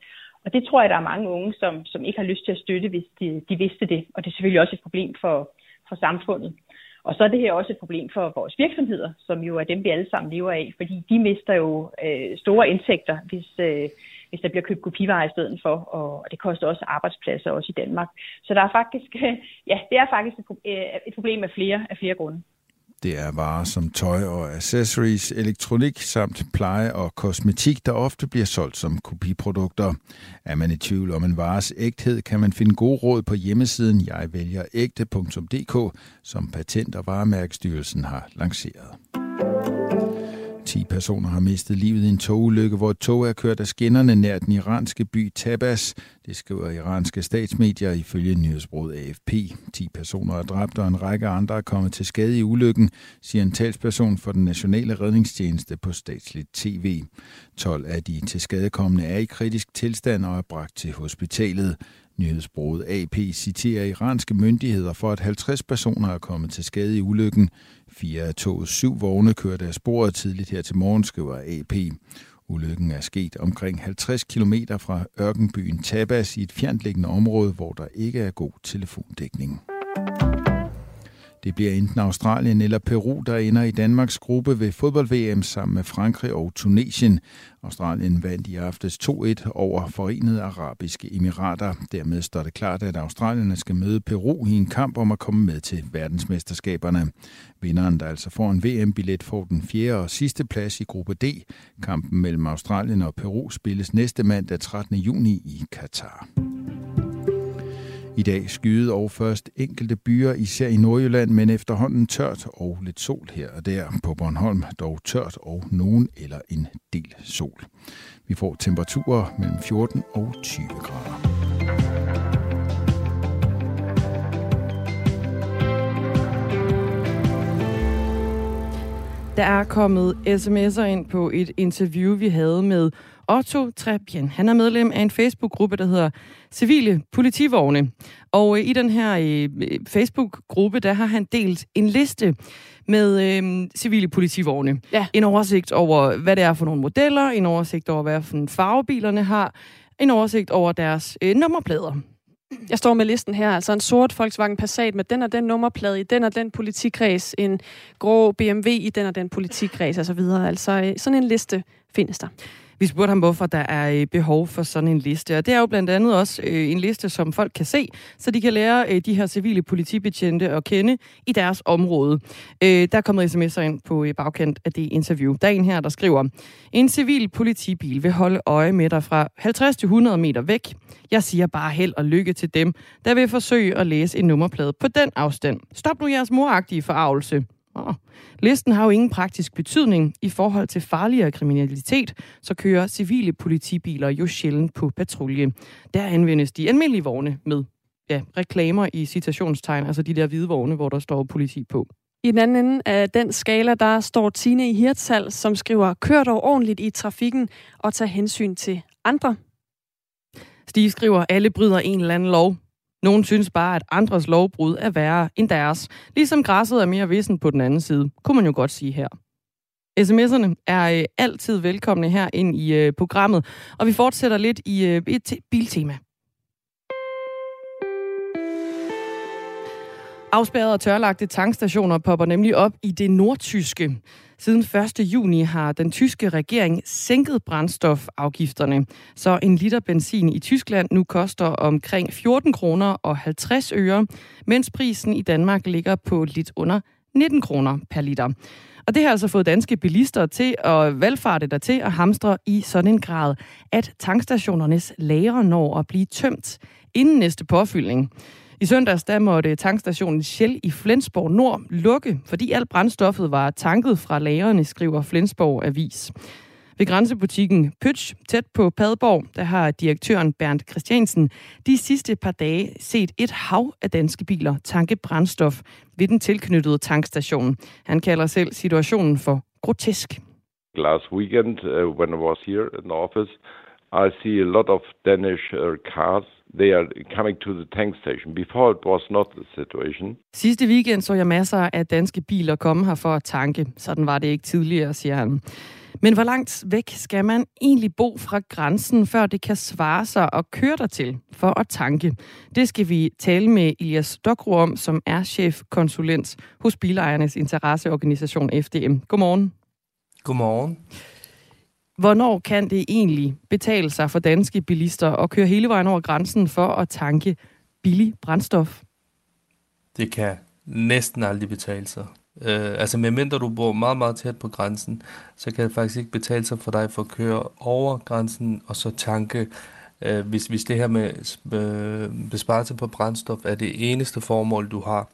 Og det tror jeg, der er mange unge, som, som ikke har lyst til at støtte, hvis de, de vidste det. Og det er selvfølgelig også et problem for, for samfundet. Og så er det her også et problem for vores virksomheder, som jo er dem, vi alle sammen lever af, fordi de mister jo øh, store indtægter, hvis, øh, hvis der bliver købt kopivarer i stedet for, og det koster også arbejdspladser også i Danmark. Så der er faktisk, ja, det er faktisk et, øh, et problem af flere, af flere grunde. Det er varer som tøj og accessories, elektronik samt pleje og kosmetik, der ofte bliver solgt som kopiprodukter. Er man i tvivl om en vares ægthed, kan man finde gode råd på hjemmesiden jegvælgerægte.dk, som Patent- og Varemærkestyrelsen har lanceret. 10 personer har mistet livet i en togulykke, hvor et tog er kørt af skinnerne nær den iranske by Tabas. Det skriver iranske statsmedier ifølge nyhedsbruget AFP. 10 personer er dræbt, og en række andre er kommet til skade i ulykken, siger en talsperson for den nationale redningstjeneste på statsligt tv. 12 af de tilskadekommende er i kritisk tilstand og er bragt til hospitalet. Nyhedsbruget AP citerer iranske myndigheder for, at 50 personer er kommet til skade i ulykken. Fire af togets syv vogne kørte af sporet tidligt her til morgen, skriver AP. Ulykken er sket omkring 50 km fra ørkenbyen Tabas i et fjerntliggende område, hvor der ikke er god telefondækning. Det bliver enten Australien eller Peru, der ender i Danmarks gruppe ved fodbold-VM sammen med Frankrig og Tunesien. Australien vandt i aftes 2-1 over Forenede Arabiske Emirater. Dermed står det klart, at Australien skal møde Peru i en kamp om at komme med til verdensmesterskaberne. Vinderen, der altså får en VM-billet, får den fjerde og sidste plads i gruppe D. Kampen mellem Australien og Peru spilles næste mandag 13. juni i Katar. I dag skyde og først enkelte byer, især i Nordjylland, men efterhånden tørt og lidt sol her og der. På Bornholm dog tørt og nogen eller en del sol. Vi får temperaturer mellem 14 og 20 grader. Der er kommet sms'er ind på et interview, vi havde med Otto Trebjen. Han er medlem af en Facebook-gruppe, der hedder Civile Politivogne. Og øh, i den her øh, Facebook-gruppe, der har han delt en liste med øh, civile politivogne. Ja. En oversigt over, hvad det er for nogle modeller, en oversigt over, hvad for farvebilerne har, en oversigt over deres øh, nummerplader. Jeg står med listen her, altså en sort Volkswagen Passat med den og den nummerplade i den og den politikreds, en grå BMW i den og den politikreds osv. Altså øh, sådan en liste findes der. Vi spurgte ham, hvorfor der er øh, behov for sådan en liste. Og det er jo blandt andet også øh, en liste, som folk kan se, så de kan lære øh, de her civile politibetjente at kende i deres område. Der er kommet sms'er ind på bagkant af det interview. Der er en her, der skriver, en civil politibil vil holde øje med dig fra 50 til 100 meter væk. Jeg siger bare held og lykke til dem, der vil forsøge at læse en nummerplade på den afstand. Stop nu jeres moragtige forarvelse. Oh. Listen har jo ingen praktisk betydning i forhold til farligere kriminalitet, så kører civile politibiler jo sjældent på patrulje. Der anvendes de almindelige vogne med ja, reklamer i citationstegn, altså de der hvide vogne, hvor der står politi på. I den anden ende af den skala, der står Tine i Hirtshal, som skriver, kør dog ordentligt i trafikken og tag hensyn til andre. Stig skriver, alle bryder en eller anden lov. Nogen synes bare, at andres lovbrud er værre end deres. Ligesom græsset er mere vissen på den anden side, kunne man jo godt sige her. SMS'erne er øh, altid velkomne her ind i øh, programmet, og vi fortsætter lidt i øh, et biltema. Afspærrede og tørlagte tankstationer popper nemlig op i det nordtyske. Siden 1. juni har den tyske regering sænket brændstofafgifterne, så en liter benzin i Tyskland nu koster omkring 14 kroner og 50 øre, mens prisen i Danmark ligger på lidt under 19 kroner per liter. Og det har altså fået danske bilister til at valgfarte der til at hamstre i sådan en grad, at tankstationernes lager når at blive tømt inden næste påfyldning. I søndags der måtte eh, tankstationen Shell i Flensborg Nord lukke, fordi alt brændstoffet var tanket fra lagerne, skriver Flensborg Avis. Ved grænsebutikken Pøtsch, tæt på Padborg, der har direktøren Bernd Christiansen de sidste par dage set et hav af danske biler tanke brændstof ved den tilknyttede tankstation. Han kalder selv situationen for grotesk. Last weekend, uh, when I was here in the office, I see a lot of Danish uh, cars they are coming to the tank station. Before it was not the situation. Sidste weekend så jeg masser af danske biler komme her for at tanke. Sådan var det ikke tidligere, siger han. Men hvor langt væk skal man egentlig bo fra grænsen, før det kan svare sig at køre der til for at tanke? Det skal vi tale med Elias Dokro om, som er chefkonsulent hos Bilejernes interesseorganisation FDM. Godmorgen. Godmorgen. Hvornår kan det egentlig betale sig for danske bilister at køre hele vejen over grænsen for at tanke billig brændstof? Det kan næsten aldrig betale sig. Øh, altså medmindre du bor meget, meget tæt på grænsen, så kan det faktisk ikke betale sig for dig for at køre over grænsen og så tanke. Øh, hvis, hvis det her med øh, besparelse på brændstof er det eneste formål, du har.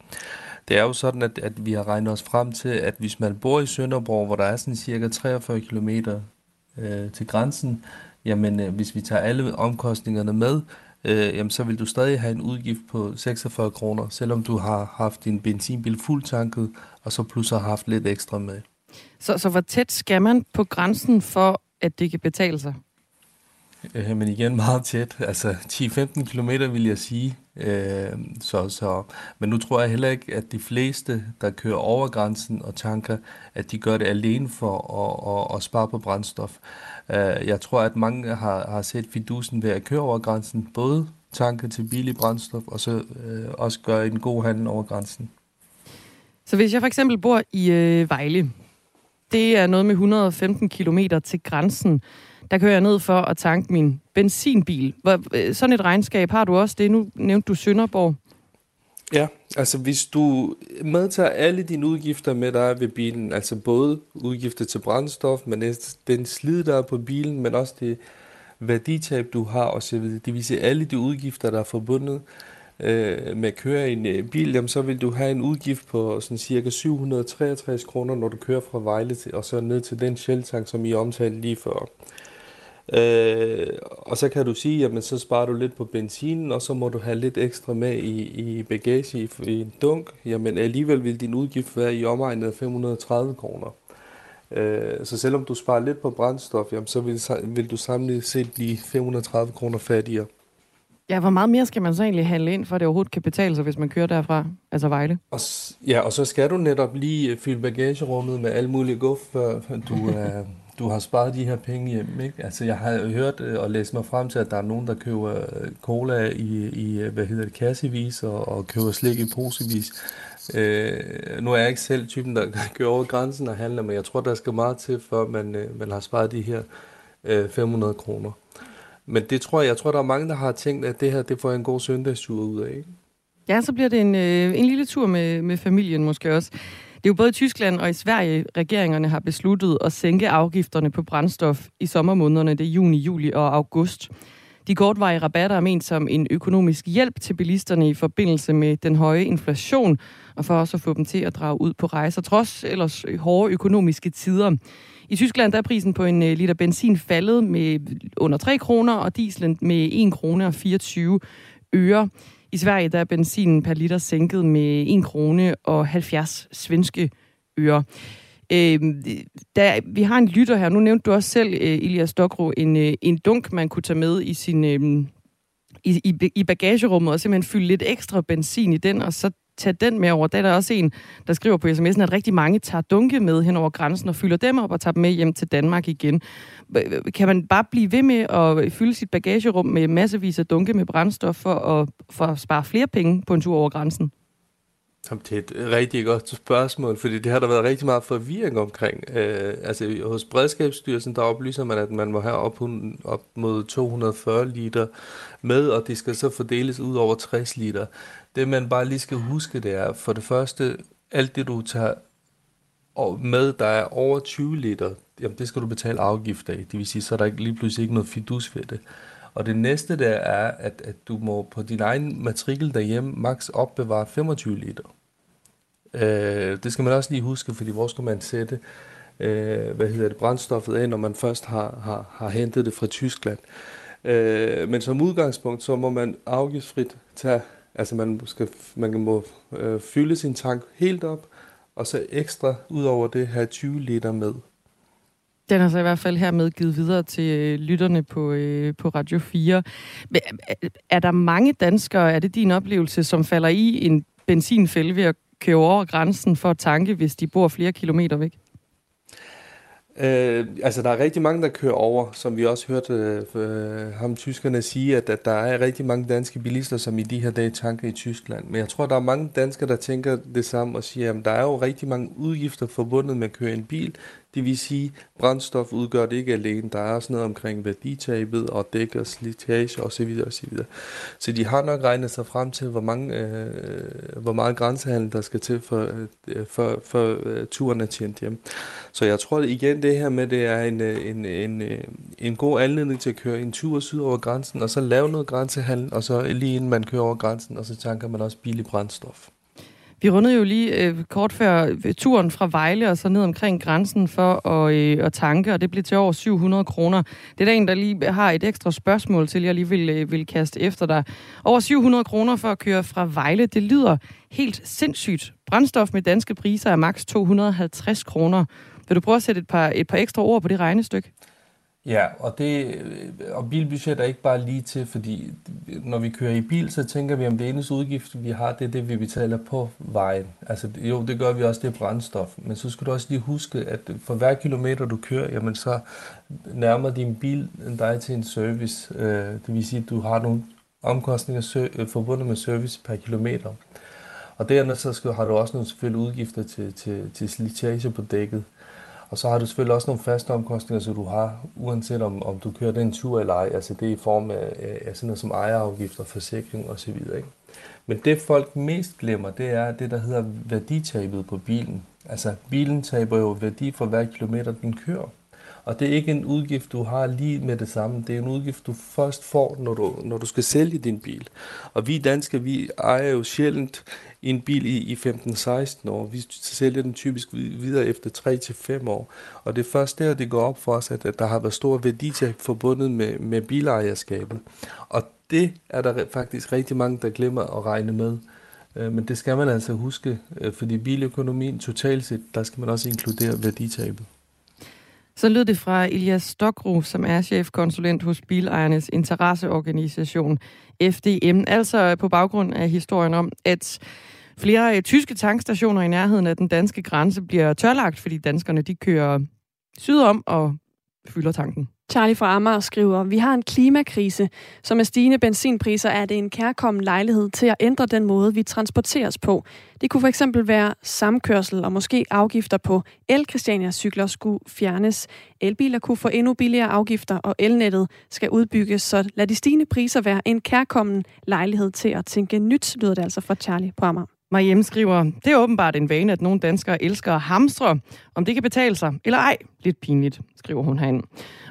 Det er jo sådan, at, at vi har regnet os frem til, at hvis man bor i Sønderborg, hvor der er sådan cirka 43 km øh, til grænsen, jamen øh, hvis vi tager alle omkostningerne med, øh, jamen, så vil du stadig have en udgift på 46 kroner, selvom du har haft din benzinbil fuldtanket, og så plus har haft lidt ekstra med. Så, så hvor tæt skal man på grænsen for, at det kan betale sig? Øh, men igen meget tæt, altså 10-15 km vil jeg sige. Øh, så, så, men nu tror jeg heller ikke, at de fleste, der kører over grænsen og tanker, at de gør det alene for at, at, at spare på brændstof. Øh, jeg tror, at mange har, har set fidusen ved at køre over grænsen, både tanke til billig brændstof, og så øh, også gøre en god handel over grænsen. Så hvis jeg for eksempel bor i øh, Vejle, det er noget med 115 km til grænsen, der kører jeg ned for at tanke min benzinbil. Øh, sådan et regnskab har du også det. Nu nævnte du Sønderborg. Ja, altså hvis du medtager alle dine udgifter med dig ved bilen, altså både udgifter til brændstof, men den slid, der er på bilen, men også det værditab, du har osv. Det vil sige alle de udgifter, der er forbundet øh, med at køre en øh, bil, jamen, så vil du have en udgift på sådan cirka 763 kroner, når du kører fra Vejle til, og så ned til den sheltank, som I omtalte lige før. Øh, og så kan du sige, at så sparer du lidt på benzinen, og så må du have lidt ekstra med i, i bagage i, i en dunk. Jamen alligevel vil din udgift være i omegnet af 530 kroner. Øh, så selvom du sparer lidt på brændstof, jamen, så vil, vil du samlet set blive 530 kroner fattigere. Ja, hvor meget mere skal man så egentlig handle ind, for at det overhovedet kan betale sig, hvis man kører derfra, altså Vejle? Og, ja, og så skal du netop lige fylde bagagerummet med alle mulige guf, før du, øh, du har sparet de her penge hjem, ikke? Altså, jeg har hørt øh, og læst mig frem til, at der er nogen, der køber øh, cola i, i øh, hvad hedder det, kassevis og, og køber slik i posevis. Øh, nu er jeg ikke selv typen, der kører over grænsen og handler, men jeg tror, der skal meget til, før man, man har sparet de her øh, 500 kroner. Men det tror jeg, jeg tror, der er mange, der har tænkt, at det her, det får en god søndagstur ud af. Ikke? Ja, så bliver det en, øh, en lille tur med, med familien måske også. Det er jo både i Tyskland og i Sverige, regeringerne har besluttet at sænke afgifterne på brændstof i sommermånederne, det er juni, juli og august. De kortvarige rabatter er ment som en økonomisk hjælp til bilisterne i forbindelse med den høje inflation, og for også at få dem til at drage ud på rejser, trods ellers hårde økonomiske tider. I Tyskland der er prisen på en øh, liter benzin faldet med under 3 kroner, og dieselen med 1 kroner og 24 øre. I Sverige der er benzinen per liter sænket med 1 krone og 70 svenske øre. Øh, der, vi har en lytter her. Nu nævnte du også selv, øh, Elias Stokro, en, øh, en dunk, man kunne tage med i sin... Øh, i, i, i bagagerummet og simpelthen fylde lidt ekstra benzin i den, og så tage den med over. Der er der også en, der skriver på sms'en, at rigtig mange tager dunke med hen over grænsen og fylder dem op og tager dem med hjem til Danmark igen. Kan man bare blive ved med at fylde sit bagagerum med massevis af dunke med brændstof for at, for at spare flere penge på en tur over grænsen? Det er et rigtig godt spørgsmål, fordi det har der været rigtig meget forvirring omkring. Øh, altså hos Bredskabsstyrelsen, der oplyser man, at man må have op, op mod 240 liter med, og det skal så fordeles ud over 60 liter. Det man bare lige skal huske, det er for det første, alt det du tager med, der er over 20 liter, jamen det skal du betale afgift af. Det vil sige, så er der ikke, lige pludselig ikke noget fidus ved det. Og det næste der er, at, at du må på din egen matrikel derhjemme maks opbevare 25 liter. Øh, det skal man også lige huske, fordi hvor skal man sætte øh, hvad hedder det, brændstoffet af, når man først har, har, har hentet det fra Tyskland. Øh, men som udgangspunkt, så må man afgiftsfrit tage, altså man, skal, man må øh, fylde sin tank helt op, og så ekstra ud over det have 20 liter med. Den er så i hvert fald hermed givet videre til øh, lytterne på, øh, på Radio 4. Er der mange danskere, er det din oplevelse, som falder i en benzinfælde ved at køre over grænsen for at tanke, hvis de bor flere kilometer væk? Øh, altså, der er rigtig mange, der kører over, som vi også hørte øh, ham tyskerne sige, at, at der er rigtig mange danske bilister, som i de her dage tanker i Tyskland. Men jeg tror, der er mange danskere, der tænker det samme og siger, at der er jo rigtig mange udgifter forbundet med at køre en bil. Det vil sige, brændstof udgør det ikke alene. Der er også noget omkring værditabet og dæk og slitage osv. osv. Så de har nok regnet sig frem til, hvor, mange, øh, hvor meget grænsehandel der skal til, for, øh, for, for øh, turen er tjent hjem. Så jeg tror igen, det her med, det er en, øh, en, en, øh, en god anledning til at køre en tur syd over grænsen, og så lave noget grænsehandel, og så lige inden man kører over grænsen, og så tanker man også billig brændstof. Vi rundede jo lige øh, kort før øh, turen fra Vejle og så ned omkring grænsen for at, øh, at tanke, og det blev til over 700 kroner. Det er der en, der lige har et ekstra spørgsmål til, jeg lige vil, øh, vil kaste efter dig. Over 700 kroner for at køre fra Vejle, det lyder helt sindssygt. Brændstof med danske priser er maks 250 kroner. Vil du prøve at sætte et par, et par ekstra ord på det regnestykke? Ja, og, det, øh, og bilbudget er ikke bare lige til, fordi når vi kører i bil, så tænker vi, om det eneste udgift, vi har, det er det, vi betaler på vejen. Altså jo, det gør vi også, det er brændstof. Men så skal du også lige huske, at for hver kilometer, du kører, jamen så nærmer din bil dig til en service. Øh, det vil sige, at du har nogle omkostninger øh, forbundet med service per kilometer. Og dernæst så skal, har du også nogle selvfølgelig udgifter til, til, til slitage på dækket. Og så har du selvfølgelig også nogle faste omkostninger, så du har, uanset om, om du kører den tur eller ej. Altså det er i form af, af sådan noget som ejerafgifter, forsikring osv. Ikke? Men det folk mest glemmer, det er det, der hedder værditabet på bilen. Altså bilen taber jo værdi for hver kilometer, den kører. Og det er ikke en udgift, du har lige med det samme. Det er en udgift, du først får, når du, når du skal sælge din bil. Og vi danskere, vi ejer jo sjældent en bil i, i 15-16 år. Vi sælger den typisk videre efter 3-5 år. Og det er først der, det går op for os, at, at der har været stor værditab forbundet med, med bilejerskabet. Og det er der faktisk rigtig mange, der glemmer at regne med. Øh, men det skal man altså huske, øh, fordi biløkonomien totalt set, der skal man også inkludere værditabet. Så lød det fra Elias Stokro, som er chefkonsulent hos Bilejernes interesseorganisation FDM. Altså øh, på baggrund af historien om, at flere øh, tyske tankstationer i nærheden af den danske grænse bliver tørlagt, fordi danskerne de kører sydom og fylder tanken. Charlie fra Amager skriver, vi har en klimakrise, som med stigende benzinpriser er det en kærkommen lejlighed til at ændre den måde, vi transporteres på. Det kunne for eksempel være samkørsel og måske afgifter på el cykler skulle fjernes. Elbiler kunne få endnu billigere afgifter, og elnettet skal udbygges, så lad de stigende priser være en kærkommen lejlighed til at tænke nyt, lyder det altså fra Charlie på Amager. Mariem skriver, det er åbenbart en vane, at nogle danskere elsker at hamstre. Om det kan betale sig, eller ej, lidt pinligt, skriver hun herinde.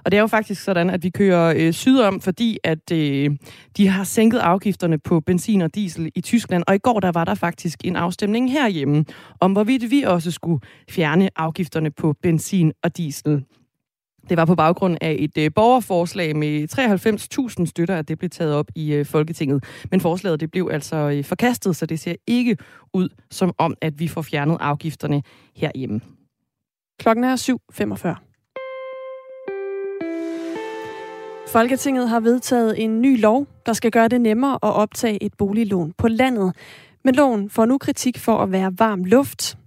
Og det er jo faktisk sådan, at vi kører øh, sydom, fordi at øh, de har sænket afgifterne på benzin og diesel i Tyskland. Og i går der var der faktisk en afstemning herhjemme, om hvorvidt vi også skulle fjerne afgifterne på benzin og diesel. Det var på baggrund af et øh, borgerforslag med 93.000 støtter, at det blev taget op i øh, Folketinget. Men forslaget det blev altså øh, forkastet, så det ser ikke ud som om, at vi får fjernet afgifterne herhjemme. Klokken er 7.45. Folketinget har vedtaget en ny lov, der skal gøre det nemmere at optage et boliglån på landet. Men loven får nu kritik for at være varm luft.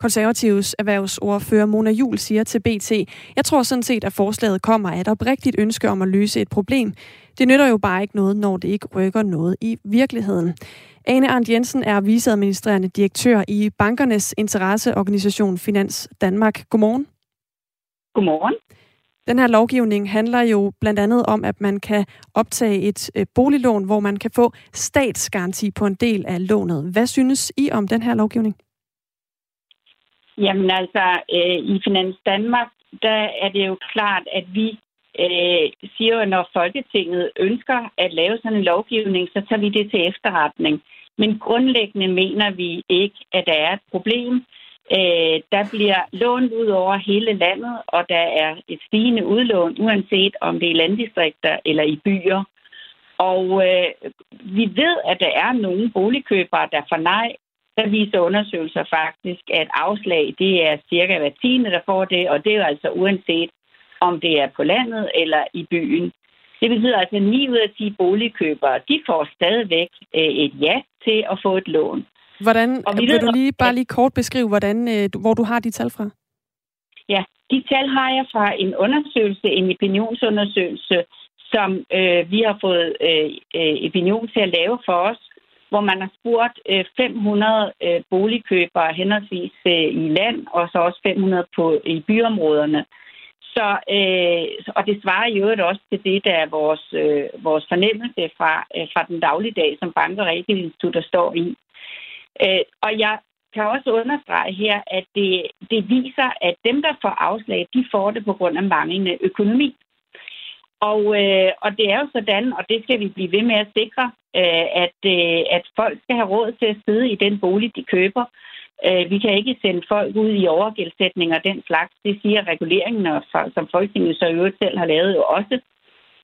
Konservativs erhvervsordfører Mona Jul siger til BT, jeg tror sådan set, at forslaget kommer af et oprigtigt ønske om at løse et problem. Det nytter jo bare ikke noget, når det ikke rykker noget i virkeligheden. Ane Arndt Jensen er viceadministrerende direktør i bankernes interesseorganisation Finans Danmark. Godmorgen. Godmorgen. Den her lovgivning handler jo blandt andet om, at man kan optage et øh, boliglån, hvor man kan få statsgaranti på en del af lånet. Hvad synes I om den her lovgivning? Jamen altså, øh, i Finans Danmark, der er det jo klart, at vi øh, siger, at når Folketinget ønsker at lave sådan en lovgivning, så tager vi det til efterretning. Men grundlæggende mener vi ikke, at der er et problem. Øh, der bliver lånt ud over hele landet, og der er et stigende udlån, uanset om det er i landdistrikter eller i byer. Og øh, vi ved, at der er nogle boligkøbere, der får nej. Der viser undersøgelser faktisk, at afslag det er cirka hver tiende, der får det, og det er jo altså uanset, om det er på landet eller i byen. Det betyder altså, at 9 ud af 10 boligkøbere, de får stadigvæk øh, et ja til at få et lån. Hvordan, og vi vil ved, du lige bare lige kort beskrive, hvordan, øh, hvor du har de tal fra? Ja, de tal har jeg fra en undersøgelse, en opinionsundersøgelse, som øh, vi har fået øh, øh, opinion til at lave for os, hvor man har spurgt øh, 500 øh, boligkøbere henholdsvis øh, i land, og så også 500 på, i byområderne. Så, øh, og det svarer jo også til det, der er vores, øh, vores fornemmelse fra, øh, fra den dagligdag, som banker og realkreditinstitutter står i. Øh, og jeg kan også understrege her, at det, det viser, at dem, der får afslag, de får det på grund af manglende økonomi. Og, øh, og det er jo sådan, og det skal vi blive ved med at sikre, øh, at, øh, at folk skal have råd til at sidde i den bolig, de køber. Øh, vi kan ikke sende folk ud i overgældsætning og den slags. Det siger reguleringen, og som Folketinget så øvrigt selv har lavet jo også.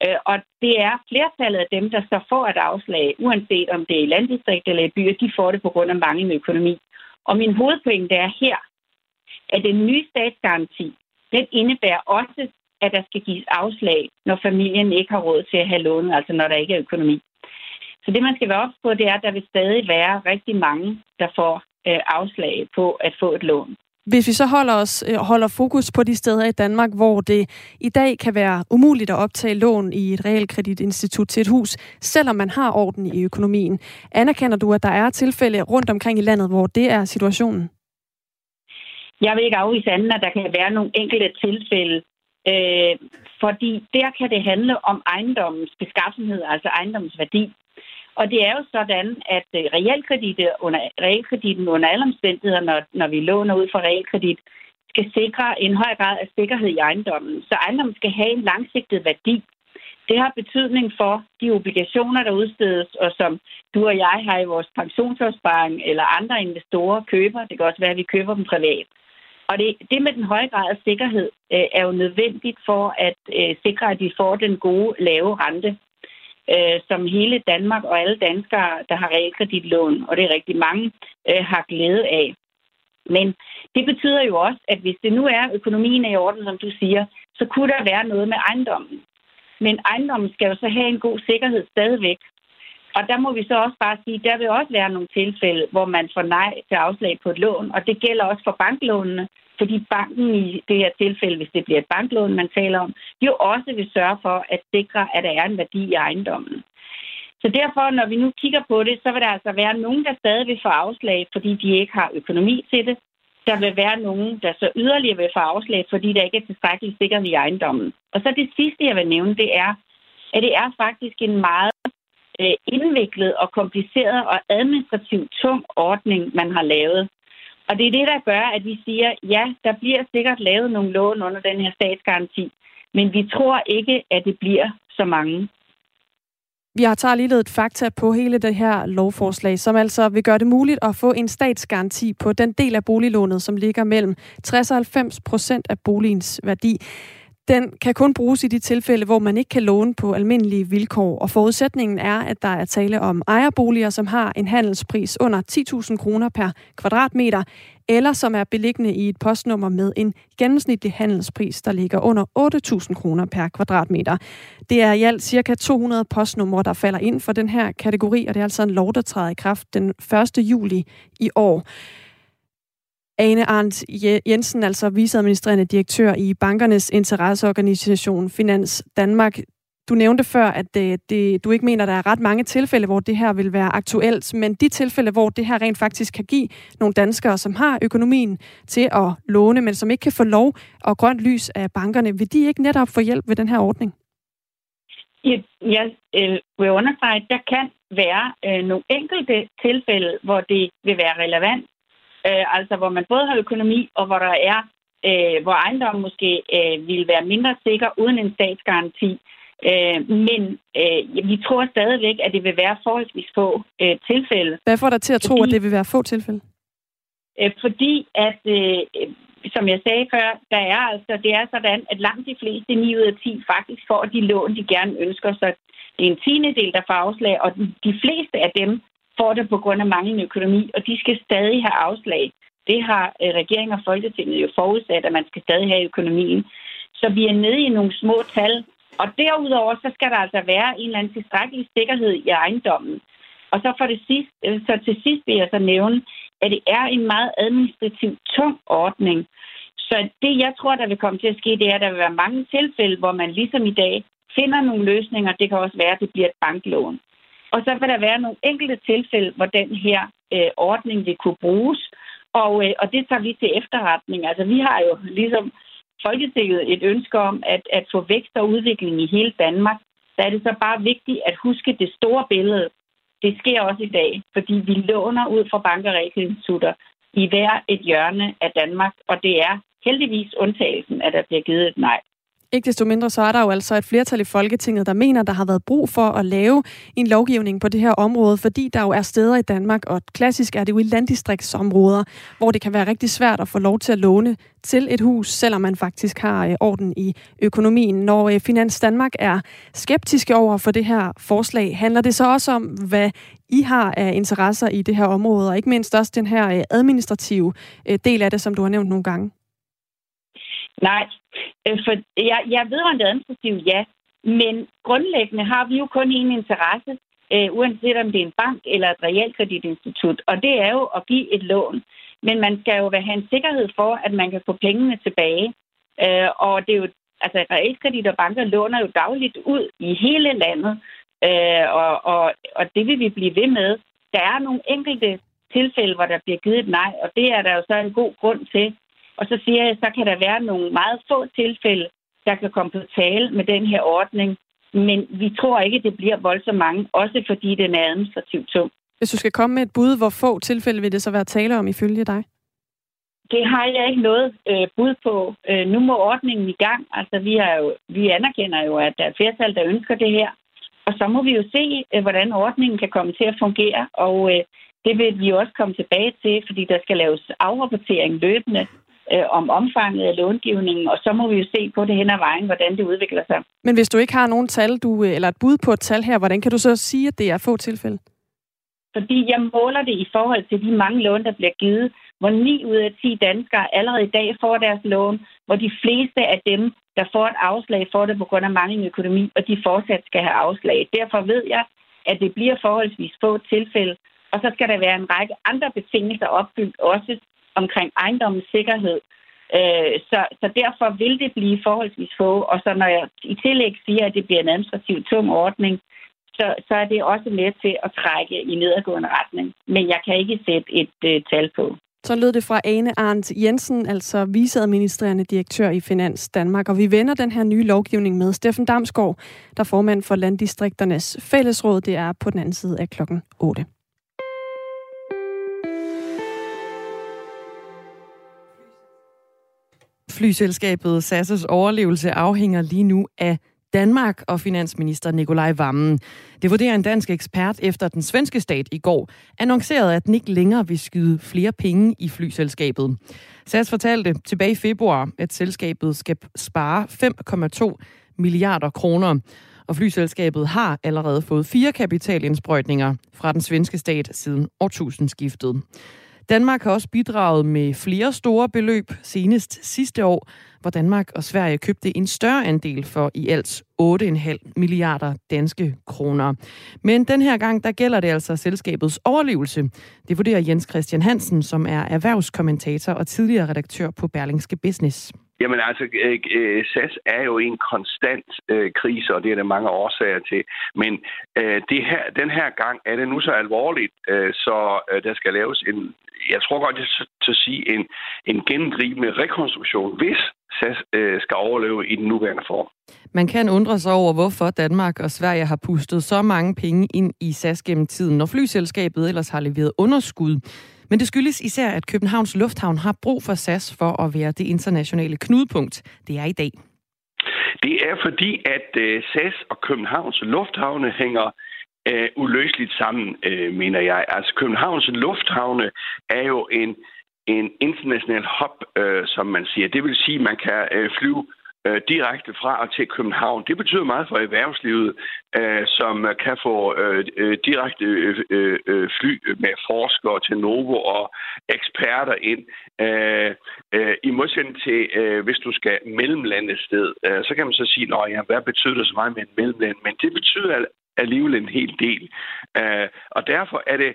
Øh, og det er flertallet af dem, der så får et afslag, uanset om det er i landdistrikt eller i byer, de får det på grund af manglende økonomi. Og min hovedpointe er her, at den nye statsgaranti, den indebærer også, at der skal gives afslag, når familien ikke har råd til at have lånet, altså når der ikke er økonomi. Så det, man skal være op på, det er, at der vil stadig være rigtig mange, der får øh, afslag på at få et lån. Hvis vi så holder, os, øh, holder fokus på de steder i Danmark, hvor det i dag kan være umuligt at optage lån i et realkreditinstitut til et hus, selvom man har orden i økonomien. Anerkender du, at der er tilfælde rundt omkring i landet, hvor det er situationen? Jeg vil ikke afvise anden, at der kan være nogle enkelte tilfælde, øh, fordi der kan det handle om ejendommens beskaffenhed, altså ejendommens værdi. Og det er jo sådan, at øh, under, realkreditten under alle omstændigheder, når, når vi låner ud for realkredit, skal sikre en høj grad af sikkerhed i ejendommen. Så ejendommen skal have en langsigtet værdi. Det har betydning for de obligationer, der udstedes, og som du og jeg har i vores pensionsopsparing eller andre investorer køber. Det kan også være, at vi køber dem privat. Og det, det med den høje grad af sikkerhed øh, er jo nødvendigt for at øh, sikre, at vi får den gode, lave rente, øh, som hele Danmark og alle danskere, der har realkreditlån, og det er rigtig mange, øh, har glæde af. Men det betyder jo også, at hvis det nu er økonomien er i orden, som du siger, så kunne der være noget med ejendommen. Men ejendommen skal jo så have en god sikkerhed stadigvæk. Og der må vi så også bare sige, der vil også være nogle tilfælde, hvor man får nej til afslag på et lån, og det gælder også for banklånene. fordi banken i det her tilfælde, hvis det bliver et banklån, man taler om, jo også vil sørge for at sikre, at der er en værdi i ejendommen. Så derfor, når vi nu kigger på det, så vil der altså være nogen, der stadig vil få afslag, fordi de ikke har økonomi til det. Der vil være nogen, der så yderligere vil få afslag, fordi der ikke er tilstrækkelig sikkerhed i ejendommen. Og så det sidste, jeg vil nævne, det er, at det er faktisk en meget øh, indviklet og kompliceret og administrativt tung ordning, man har lavet. Og det er det, der gør, at vi siger, ja, der bliver sikkert lavet nogle lån under den her statsgaranti, men vi tror ikke, at det bliver så mange. Vi har taget lige lidt fakta på hele det her lovforslag, som altså vil gøre det muligt at få en statsgaranti på den del af boliglånet, som ligger mellem 60 og 90 procent af boligens værdi. Den kan kun bruges i de tilfælde, hvor man ikke kan låne på almindelige vilkår, og forudsætningen er, at der er tale om ejerboliger, som har en handelspris under 10.000 kroner per kvadratmeter, eller som er beliggende i et postnummer med en gennemsnitlig handelspris, der ligger under 8.000 kroner per kvadratmeter. Det er i alt ca. 200 postnumre, der falder ind for den her kategori, og det er altså en lov, der træder i kraft den 1. juli i år. Ane Arndt Jensen, altså viceadministrerende direktør i bankernes interesseorganisation Finans Danmark. Du nævnte før, at det, det, du ikke mener, der er ret mange tilfælde, hvor det her vil være aktuelt, men de tilfælde, hvor det her rent faktisk kan give nogle danskere, som har økonomien til at låne, men som ikke kan få lov og grønt lys af bankerne, vil de ikke netop få hjælp ved den her ordning? Øh, jeg vil understrege, at der kan være øh, nogle enkelte tilfælde, hvor det vil være relevant øh, altså hvor man både har økonomi, og hvor der er, øh, hvor ejendommen måske øh, vil være mindre sikker uden en statsgaranti. Øh, men øh, vi tror stadigvæk, at det vil være forholdsvis få øh, tilfælde. Hvad får dig til at tro, fordi, at det vil være få tilfælde? Øh, fordi at, øh, som jeg sagde før, der er altså, det er sådan, at langt de fleste, 9 ud af 10, faktisk får de lån, de gerne ønsker. Så det er en tiende del, der får afslag, og de fleste af dem får det på grund af manglende økonomi, og de skal stadig have afslag. Det har øh, regeringen og Folketinget jo forudsat, at man skal stadig have økonomien. Så vi er nede i nogle små tal, og derudover så skal der altså være en eller anden tilstrækkelig sikkerhed i ejendommen. Og så, for det sidste, øh, så til sidst vil jeg så nævne, at det er en meget administrativt tung ordning. Så det, jeg tror, der vil komme til at ske, det er, at der vil være mange tilfælde, hvor man ligesom i dag finder nogle løsninger. Det kan også være, at det bliver et banklån. Og så vil der være nogle enkelte tilfælde, hvor den her øh, ordning vil kunne bruges, og, øh, og det tager vi til efterretning. Altså vi har jo ligesom Folketinget et ønske om at, at få vækst og udvikling i hele Danmark. Så er det så bare vigtigt at huske det store billede. Det sker også i dag, fordi vi låner ud fra banker og realkreditinstitutter i hver et hjørne af Danmark, og det er heldigvis undtagelsen, at der bliver givet et nej. Ikke desto mindre så er der jo altså et flertal i Folketinget, der mener, der har været brug for at lave en lovgivning på det her område, fordi der jo er steder i Danmark, og klassisk er det jo i landdistriktsområder, hvor det kan være rigtig svært at få lov til at låne til et hus, selvom man faktisk har øh, orden i økonomien. Når øh, Finans Danmark er skeptiske over for det her forslag, handler det så også om, hvad I har af interesser i det her område, og ikke mindst også den her øh, administrative øh, del af det, som du har nævnt nogle gange? Nej, øh, for jeg, jeg ved om det administrativt, ja. Men grundlæggende har vi jo kun én interesse, øh, uanset om det er en bank eller et realkreditinstitut, og det er jo at give et lån. Men man skal jo have en sikkerhed for, at man kan få pengene tilbage. Øh, og det er jo, altså realkredit og banker låner jo dagligt ud i hele landet, øh, og, og, og det vil vi blive ved med. Der er nogle enkelte tilfælde, hvor der bliver givet et nej, og det er der jo så en god grund til. Og så siger jeg, så kan der være nogle meget få tilfælde, der kan komme på tale med den her ordning. Men vi tror ikke, det bliver voldsomt mange, også fordi den er administrativt tung. Hvis du skal komme med et bud, hvor få tilfælde vil det så være tale om ifølge dig? Det har jeg ikke noget øh, bud på. Øh, nu må ordningen i gang. Altså, vi, er jo, vi anerkender jo, at der er flertal, der ønsker det her. Og så må vi jo se, øh, hvordan ordningen kan komme til at fungere. Og øh, det vil vi også komme tilbage til, fordi der skal laves afrapportering løbende øh, om omfanget af långivningen, og så må vi jo se på det hen ad vejen, hvordan det udvikler sig. Men hvis du ikke har nogen tal, du, eller et bud på et tal her, hvordan kan du så sige, at det er få tilfælde? Fordi jeg måler det i forhold til de mange lån, der bliver givet, hvor 9 ud af 10 danskere allerede i dag får deres lån, hvor de fleste af dem, der får et afslag, får det på grund af manglende økonomi, og de fortsat skal have afslag. Derfor ved jeg, at det bliver forholdsvis få tilfælde, og så skal der være en række andre betingelser opfyldt også, omkring ejendommens sikkerhed. Øh, så, så derfor vil det blive forholdsvis få. Og så når jeg i tillæg siger, at det bliver en administrativt tung ordning, så, så er det også med til at trække i nedadgående retning. Men jeg kan ikke sætte et øh, tal på. Så lød det fra Ane Arndt Jensen, altså viceadministrerende direktør i Finans Danmark. Og vi vender den her nye lovgivning med Steffen Damsgaard, der er formand for Landdistrikternes Fællesråd. Det er på den anden side af klokken 8. Flyselskabet SAS' overlevelse afhænger lige nu af Danmark og finansminister Nikolaj Vammen. Det vurderer en dansk ekspert efter den svenske stat i går annoncerede, at den ikke længere vil skyde flere penge i flyselskabet. SAS fortalte tilbage i februar, at selskabet skal spare 5,2 milliarder kroner. Og flyselskabet har allerede fået fire kapitalindsprøjtninger fra den svenske stat siden årtusindskiftet. Danmark har også bidraget med flere store beløb senest sidste år, hvor Danmark og Sverige købte en større andel for i alt 8,5 milliarder danske kroner. Men den her gang, der gælder det altså selskabets overlevelse. Det vurderer Jens Christian Hansen, som er erhvervskommentator og tidligere redaktør på Berlingske Business. Jamen altså, øh, øh, SAS er jo i en konstant øh, krise, og det er der mange årsager til. Men øh, det her, den her gang er det nu så alvorligt, øh, så øh, der skal laves en, jeg tror godt, det er til at sige, en, en gennemgribende rekonstruktion, hvis SAS øh, skal overleve i den nuværende form. Man kan undre sig over, hvorfor Danmark og Sverige har pustet så mange penge ind i SAS gennem tiden, når flyselskabet ellers har leveret underskud. Men det skyldes især, at Københavns Lufthavn har brug for SAS for at være det internationale knudepunkt, det er i dag. Det er fordi, at øh, SAS og Københavns Lufthavne hænger øh, uløseligt sammen, øh, mener jeg. Altså Københavns Lufthavne er jo en, en international hub, øh, som man siger. Det vil sige, at man kan øh, flyve øh, direkte fra og til København. Det betyder meget for erhvervslivet, øh, som øh, kan få øh, øh direkte øh, øh, øh, fly med forskere til Novo og eksperter ind. Øh, øh, I modsætning til, øh, hvis du skal mellemlande et sted, øh, så kan man så sige, ja, hvad betyder det så meget med en mellemland? Men det betyder alligevel en hel del. Øh, og derfor er det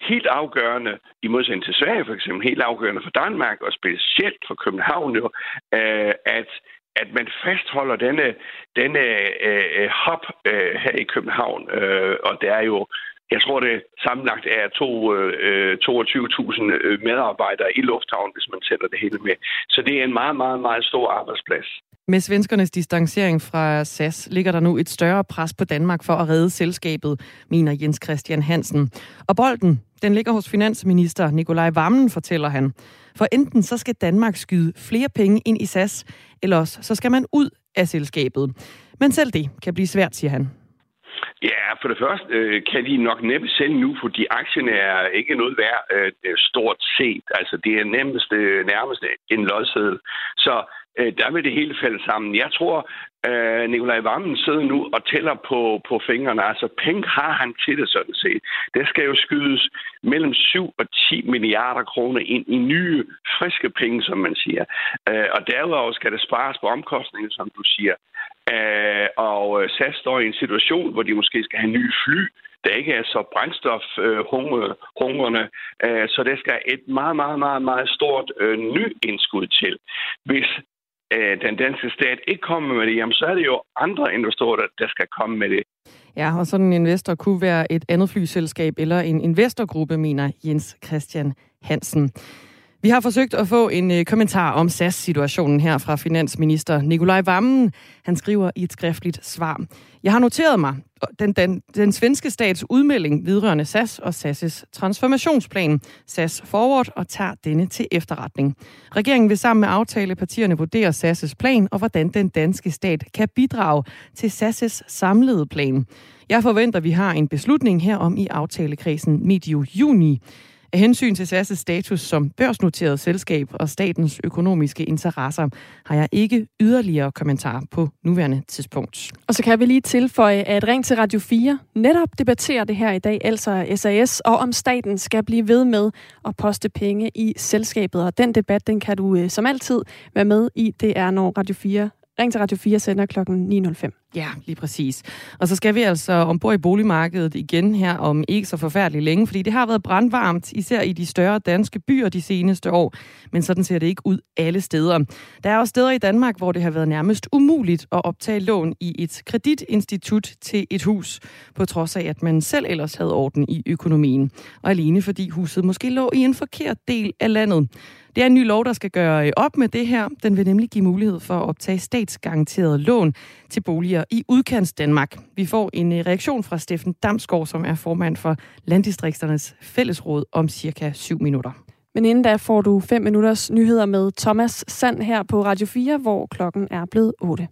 helt afgørende, i modsætning til Sverige for eksempel, helt afgørende for Danmark, og specielt for København jo, øh, at at man fastholder denne, denne øh, hop øh, her i København. Øh, og det er jo, jeg tror det sammenlagt er to, øh, 22.000 øh, medarbejdere i lufthavnen, hvis man sætter det hele med. Så det er en meget, meget, meget stor arbejdsplads. Med svenskernes distancering fra SAS ligger der nu et større pres på Danmark for at redde selskabet, mener Jens Christian Hansen. Og bolden, den ligger hos finansminister Nikolaj Vammen, fortæller han. For enten så skal Danmark skyde flere penge ind i SAS, eller også så skal man ud af selskabet. Men selv det kan blive svært, siger han. Ja, for det første øh, kan de nok næppe sælge nu, fordi aktien er ikke noget værd øh, stort set. Altså, det er nærmest, øh, nærmest en lodseddel. Så øh, der vil det hele falde sammen. Jeg tror, øh, Nikolaj Vammen sidder nu og tæller på, på fingrene. Altså, penge har han til det sådan set. Der skal jo skydes mellem 7 og 10 milliarder kroner ind i nye, friske penge, som man siger. Øh, og derudover skal det spares på omkostninger, som du siger. Øh, og øh, SAS står i en situation, hvor de måske skal have nye fly, der ikke er så brændstofhungrende. Øh, øh, så der skal et meget, meget, meget, meget stort øh, ny indskud til. Hvis øh, den danske stat ikke kommer med det, jamen så er det jo andre investorer, der skal komme med det. Ja, og sådan en investor kunne være et andet flyselskab eller en investorgruppe, mener Jens Christian Hansen. Vi har forsøgt at få en øh, kommentar om SAS-situationen her fra finansminister Nikolaj Vammen. Han skriver i et skriftligt svar. Jeg har noteret mig den, den, den svenske stats udmelding vedrørende SAS og SAS' transformationsplan, SAS Forward, og tager denne til efterretning. Regeringen vil sammen med aftalepartierne vurdere SAS' plan og hvordan den danske stat kan bidrage til SAS' samlede plan. Jeg forventer, at vi har en beslutning herom i aftalekredsen medio juni. Af hensyn til SAS' status som børsnoteret selskab og statens økonomiske interesser, har jeg ikke yderligere kommentar på nuværende tidspunkt. Og så kan vi lige tilføje, at Ring til Radio 4 netop debatterer det her i dag, altså SAS, og om staten skal blive ved med at poste penge i selskabet. Og den debat, den kan du øh, som altid være med i. Det er, når Radio 4 Ring til Radio 4 sender kl. 9.05. Ja, lige præcis. Og så skal vi altså ombord i boligmarkedet igen her om ikke så forfærdeligt længe, fordi det har været brandvarmt, især i de større danske byer de seneste år. Men sådan ser det ikke ud alle steder. Der er også steder i Danmark, hvor det har været nærmest umuligt at optage lån i et kreditinstitut til et hus, på trods af, at man selv ellers havde orden i økonomien. Og alene fordi huset måske lå i en forkert del af landet. Det er en ny lov, der skal gøre øh, op med det her. Den vil nemlig give mulighed for at optage statsgaranteret lån til boliger i udkants Danmark. Vi får en øh, reaktion fra Steffen Damsgaard, som er formand for Landdistrikternes Fællesråd om cirka 7 minutter. Men inden da får du 5 minutters nyheder med Thomas Sand her på Radio 4, hvor klokken er blevet 8.